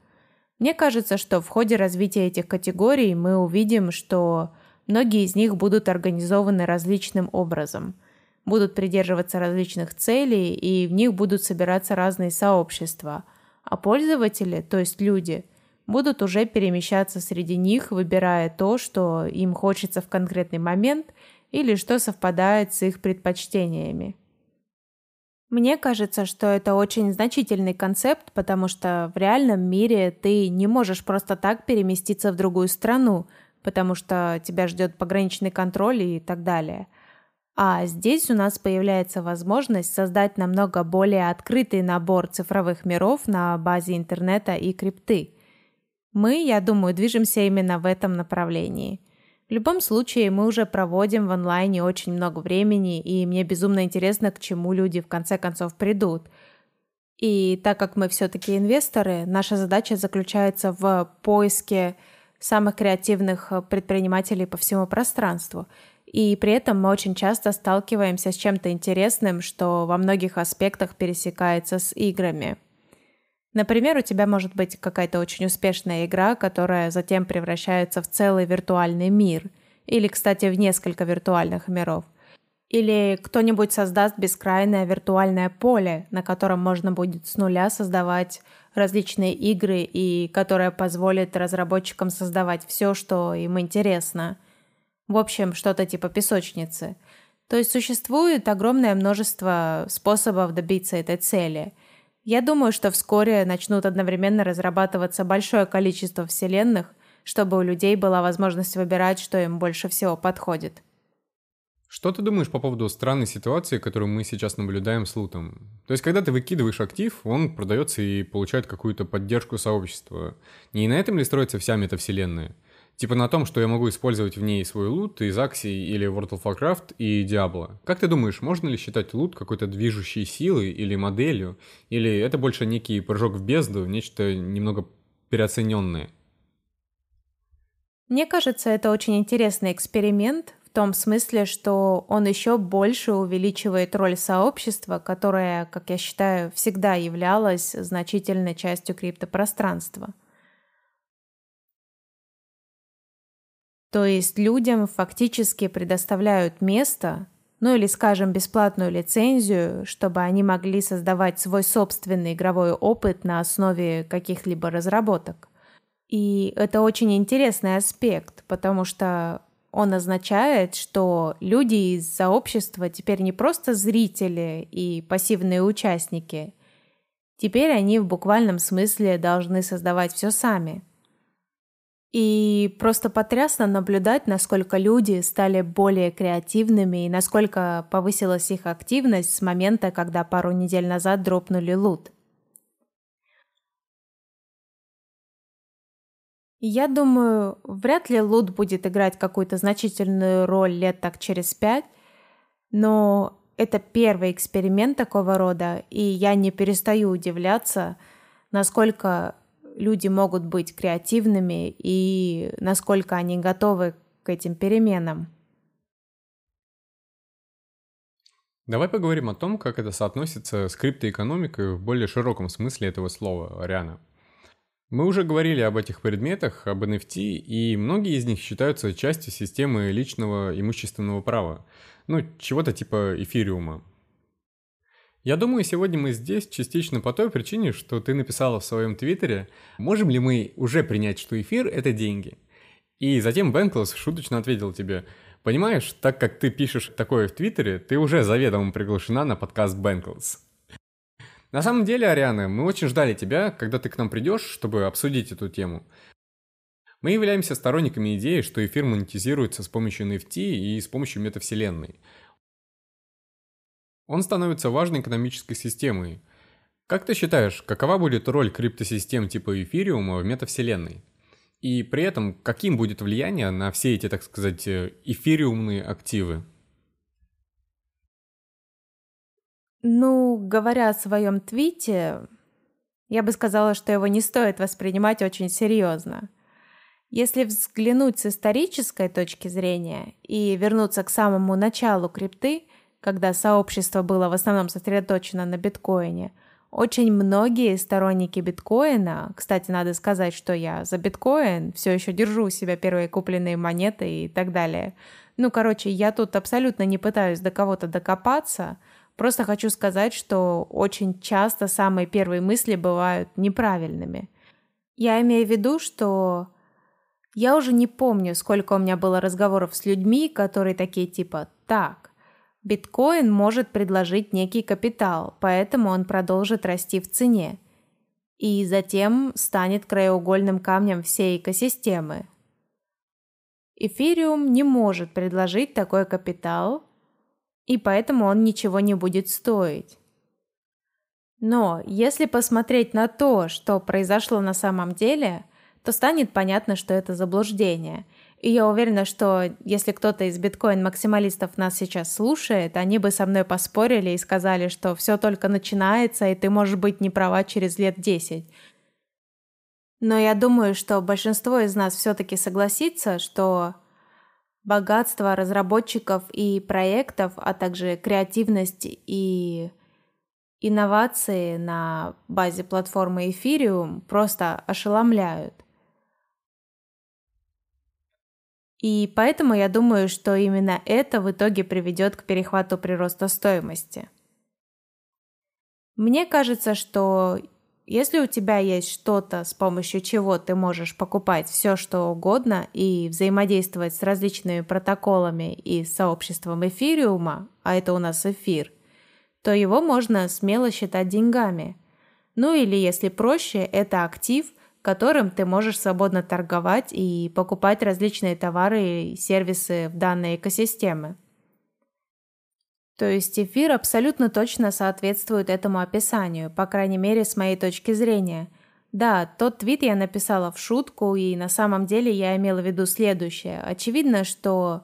Мне кажется, что в ходе развития этих категорий мы увидим, что многие из них будут организованы различным образом – будут придерживаться различных целей, и в них будут собираться разные сообщества. А пользователи, то есть люди, будут уже перемещаться среди них, выбирая то, что им хочется в конкретный момент или что совпадает с их предпочтениями. Мне кажется, что это очень значительный концепт, потому что в реальном мире ты не можешь просто так переместиться в другую страну, потому что тебя ждет пограничный контроль и так далее – а здесь у нас появляется возможность создать намного более открытый набор цифровых миров на базе интернета и крипты. Мы, я думаю, движемся именно в этом направлении. В любом случае, мы уже проводим в онлайне очень много времени, и мне безумно интересно, к чему люди в конце концов придут. И так как мы все-таки инвесторы, наша задача заключается в поиске самых креативных предпринимателей по всему пространству – и при этом мы очень часто сталкиваемся с чем-то интересным, что во многих аспектах пересекается с играми. Например, у тебя может быть какая-то очень успешная игра, которая затем превращается в целый виртуальный мир. Или, кстати, в несколько виртуальных миров. Или кто-нибудь создаст бескрайное виртуальное поле, на котором можно будет с нуля создавать различные игры и которое позволит разработчикам создавать все, что им интересно – в общем, что-то типа песочницы. То есть существует огромное множество способов добиться этой цели. Я думаю, что вскоре начнут одновременно разрабатываться большое количество вселенных, чтобы у людей была возможность выбирать, что им больше всего подходит. Что ты думаешь по поводу странной ситуации, которую мы сейчас наблюдаем с лутом? То есть, когда ты выкидываешь актив, он продается и получает какую-то поддержку сообщества. Не на этом ли строится вся метавселенная? Типа на том, что я могу использовать в ней свой лут из Аксии или World of Warcraft и Diablo. Как ты думаешь, можно ли считать лут какой-то движущей силой или моделью? Или это больше некий прыжок в бездну, нечто немного переоцененное? Мне кажется, это очень интересный эксперимент в том смысле, что он еще больше увеличивает роль сообщества, которое, как я считаю, всегда являлось значительной частью криптопространства – То есть людям фактически предоставляют место, ну или, скажем, бесплатную лицензию, чтобы они могли создавать свой собственный игровой опыт на основе каких-либо разработок. И это очень интересный аспект, потому что он означает, что люди из сообщества теперь не просто зрители и пассивные участники. Теперь они в буквальном смысле должны создавать все сами. И просто потрясно наблюдать, насколько люди стали более креативными и насколько повысилась их активность с момента, когда пару недель назад дропнули лут. Я думаю, вряд ли лут будет играть какую-то значительную роль лет так через пять, но это первый эксперимент такого рода, и я не перестаю удивляться, насколько люди могут быть креативными и насколько они готовы к этим переменам. Давай поговорим о том, как это соотносится с криптоэкономикой в более широком смысле этого слова, Ариана. Мы уже говорили об этих предметах, об NFT, и многие из них считаются частью системы личного имущественного права. Ну, чего-то типа эфириума. Я думаю, сегодня мы здесь частично по той причине, что ты написала в своем твиттере, можем ли мы уже принять, что эфир — это деньги. И затем Бенклс шуточно ответил тебе, понимаешь, так как ты пишешь такое в твиттере, ты уже заведомо приглашена на подкаст Бенклс. На самом деле, Ариана, мы очень ждали тебя, когда ты к нам придешь, чтобы обсудить эту тему. Мы являемся сторонниками идеи, что эфир монетизируется с помощью NFT и с помощью метавселенной. Он становится важной экономической системой. Как ты считаешь, какова будет роль криптосистем типа эфириума в метавселенной? И при этом, каким будет влияние на все эти, так сказать, э, эфириумные активы? Ну, говоря о своем твите, я бы сказала, что его не стоит воспринимать очень серьезно. Если взглянуть с исторической точки зрения и вернуться к самому началу крипты, когда сообщество было в основном сосредоточено на биткоине, очень многие сторонники биткоина, кстати, надо сказать, что я за биткоин, все еще держу у себя первые купленные монеты и так далее. Ну, короче, я тут абсолютно не пытаюсь до кого-то докопаться – Просто хочу сказать, что очень часто самые первые мысли бывают неправильными. Я имею в виду, что я уже не помню, сколько у меня было разговоров с людьми, которые такие типа «так». Биткоин может предложить некий капитал, поэтому он продолжит расти в цене. И затем станет краеугольным камнем всей экосистемы. Эфириум не может предложить такой капитал, и поэтому он ничего не будет стоить. Но если посмотреть на то, что произошло на самом деле, то станет понятно, что это заблуждение. И я уверена, что если кто-то из биткоин-максималистов нас сейчас слушает, они бы со мной поспорили и сказали, что все только начинается, и ты можешь быть не права через лет 10. Но я думаю, что большинство из нас все-таки согласится, что богатство разработчиков и проектов, а также креативность и инновации на базе платформы Ethereum просто ошеломляют. И поэтому я думаю, что именно это в итоге приведет к перехвату прироста стоимости. Мне кажется, что если у тебя есть что-то, с помощью чего ты можешь покупать все, что угодно и взаимодействовать с различными протоколами и сообществом эфириума, а это у нас эфир, то его можно смело считать деньгами. Ну или, если проще, это актив, которым ты можешь свободно торговать и покупать различные товары и сервисы в данной экосистеме. То есть эфир абсолютно точно соответствует этому описанию, по крайней мере, с моей точки зрения. Да, тот твит я написала в шутку, и на самом деле я имела в виду следующее. Очевидно, что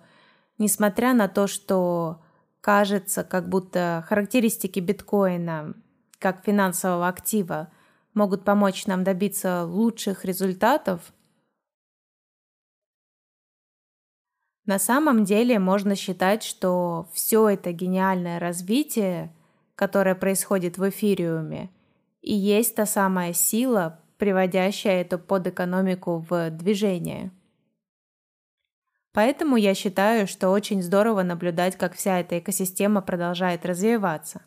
несмотря на то, что кажется, как будто характеристики биткоина как финансового актива могут помочь нам добиться лучших результатов, На самом деле можно считать, что все это гениальное развитие, которое происходит в эфириуме, и есть та самая сила, приводящая эту подэкономику в движение. Поэтому я считаю, что очень здорово наблюдать, как вся эта экосистема продолжает развиваться.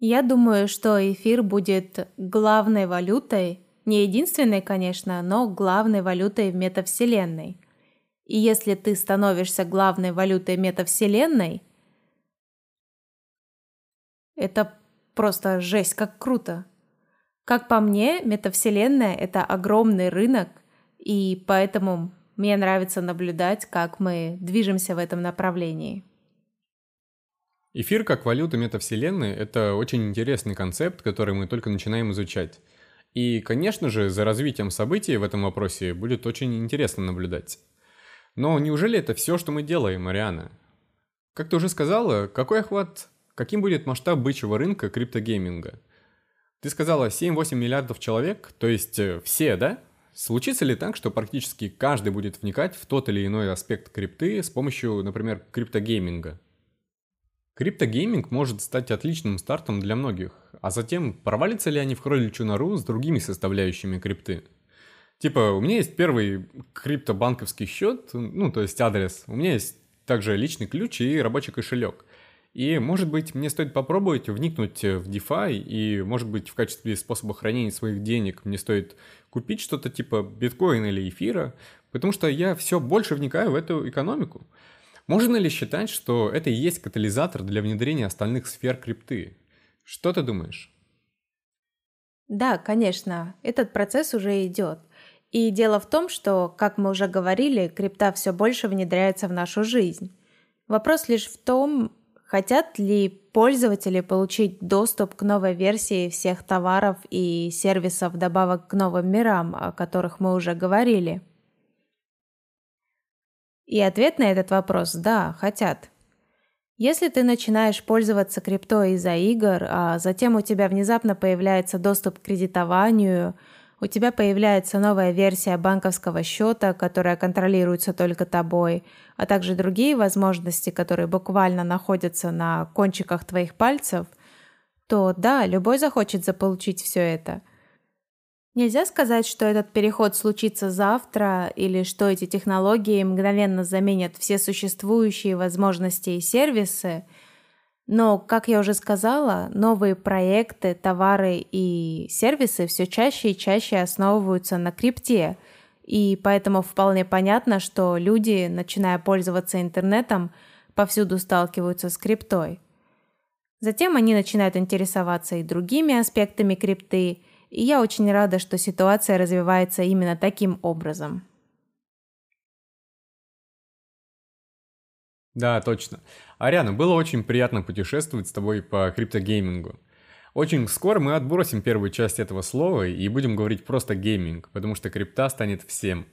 Я думаю, что эфир будет главной валютой, не единственной, конечно, но главной валютой в метавселенной. И если ты становишься главной валютой метавселенной, это просто жесть, как круто. Как по мне, метавселенная – это огромный рынок, и поэтому мне нравится наблюдать, как мы движемся в этом направлении. Эфир как валюта метавселенной – это очень интересный концепт, который мы только начинаем изучать. И, конечно же, за развитием событий в этом вопросе будет очень интересно наблюдать. Но неужели это все, что мы делаем, Мариана? Как ты уже сказала, какой охват, каким будет масштаб бычьего рынка криптогейминга? Ты сказала 7-8 миллиардов человек, то есть э, все, да? Случится ли так, что практически каждый будет вникать в тот или иной аспект крипты с помощью, например, криптогейминга? Криптогейминг может стать отличным стартом для многих, а затем провалится ли они в кроличью нору с другими составляющими крипты? Типа, у меня есть первый криптобанковский счет, ну, то есть адрес, у меня есть также личный ключ и рабочий кошелек. И, может быть, мне стоит попробовать вникнуть в DeFi, и, может быть, в качестве способа хранения своих денег мне стоит купить что-то типа биткоина или эфира, потому что я все больше вникаю в эту экономику. Можно ли считать, что это и есть катализатор для внедрения остальных сфер крипты? Что ты думаешь? Да, конечно, этот процесс уже идет. И дело в том, что, как мы уже говорили, крипта все больше внедряется в нашу жизнь. Вопрос лишь в том, Хотят ли пользователи получить доступ к новой версии всех товаров и сервисов добавок к новым мирам, о которых мы уже говорили? И ответ на этот вопрос – да, хотят. Если ты начинаешь пользоваться криптой из-за игр, а затем у тебя внезапно появляется доступ к кредитованию – у тебя появляется новая версия банковского счета, которая контролируется только тобой, а также другие возможности, которые буквально находятся на кончиках твоих пальцев, то да, любой захочет заполучить все это. Нельзя сказать, что этот переход случится завтра или что эти технологии мгновенно заменят все существующие возможности и сервисы – но, как я уже сказала, новые проекты, товары и сервисы все чаще и чаще основываются на крипте, и поэтому вполне понятно, что люди, начиная пользоваться интернетом, повсюду сталкиваются с криптой. Затем они начинают интересоваться и другими аспектами крипты, и я очень рада, что ситуация развивается именно таким образом. Да, точно. Ариана, было очень приятно путешествовать с тобой по криптогеймингу. Очень скоро мы отбросим первую часть этого слова и будем говорить просто гейминг, потому что крипта станет всем.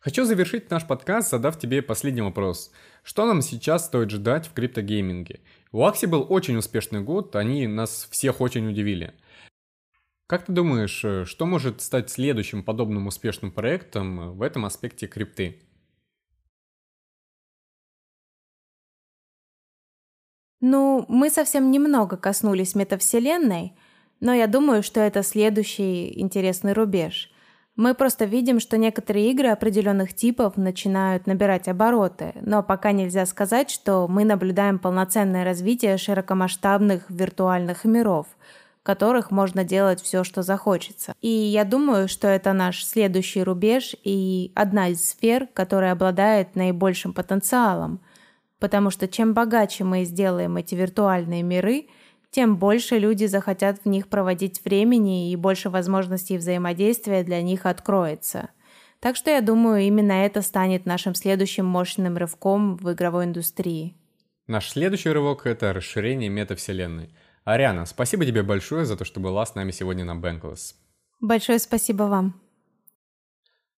Хочу завершить наш подкаст, задав тебе последний вопрос. Что нам сейчас стоит ждать в криптогейминге? У Акси был очень успешный год, они нас всех очень удивили. Как ты думаешь, что может стать следующим подобным успешным проектом в этом аспекте крипты? Ну, мы совсем немного коснулись метавселенной, но я думаю, что это следующий интересный рубеж. Мы просто видим, что некоторые игры определенных типов начинают набирать обороты, но пока нельзя сказать, что мы наблюдаем полноценное развитие широкомасштабных виртуальных миров, которых можно делать все, что захочется. И я думаю, что это наш следующий рубеж и одна из сфер, которая обладает наибольшим потенциалом – Потому что чем богаче мы сделаем эти виртуальные миры, тем больше люди захотят в них проводить времени и больше возможностей взаимодействия для них откроется. Так что я думаю, именно это станет нашим следующим мощным рывком в игровой индустрии. Наш следующий рывок – это расширение метавселенной. Ариана, спасибо тебе большое за то, что была с нами сегодня на Bankless. Большое спасибо вам.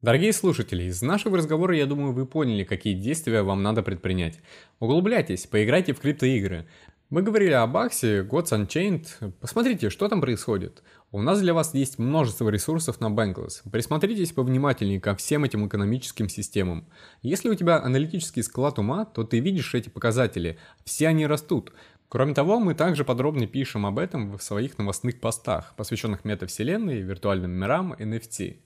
Дорогие слушатели, из нашего разговора, я думаю, вы поняли, какие действия вам надо предпринять. Углубляйтесь, поиграйте в криптоигры. Мы говорили об Аксе, Gods Unchained. Посмотрите, что там происходит. У нас для вас есть множество ресурсов на Bankless. Присмотритесь повнимательнее ко всем этим экономическим системам. Если у тебя аналитический склад ума, то ты видишь эти показатели. Все они растут. Кроме того, мы также подробно пишем об этом в своих новостных постах, посвященных метавселенной, виртуальным мирам, NFT.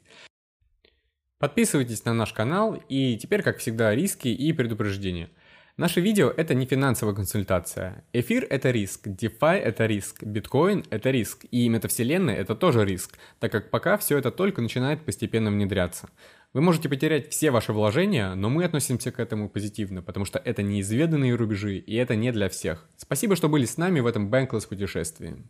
Подписывайтесь на наш канал и теперь, как всегда, риски и предупреждения. Наше видео – это не финансовая консультация. Эфир – это риск, DeFi – это риск, биткоин – это риск, и метавселенная – это тоже риск, так как пока все это только начинает постепенно внедряться. Вы можете потерять все ваши вложения, но мы относимся к этому позитивно, потому что это неизведанные рубежи, и это не для всех. Спасибо, что были с нами в этом Bankless путешествии.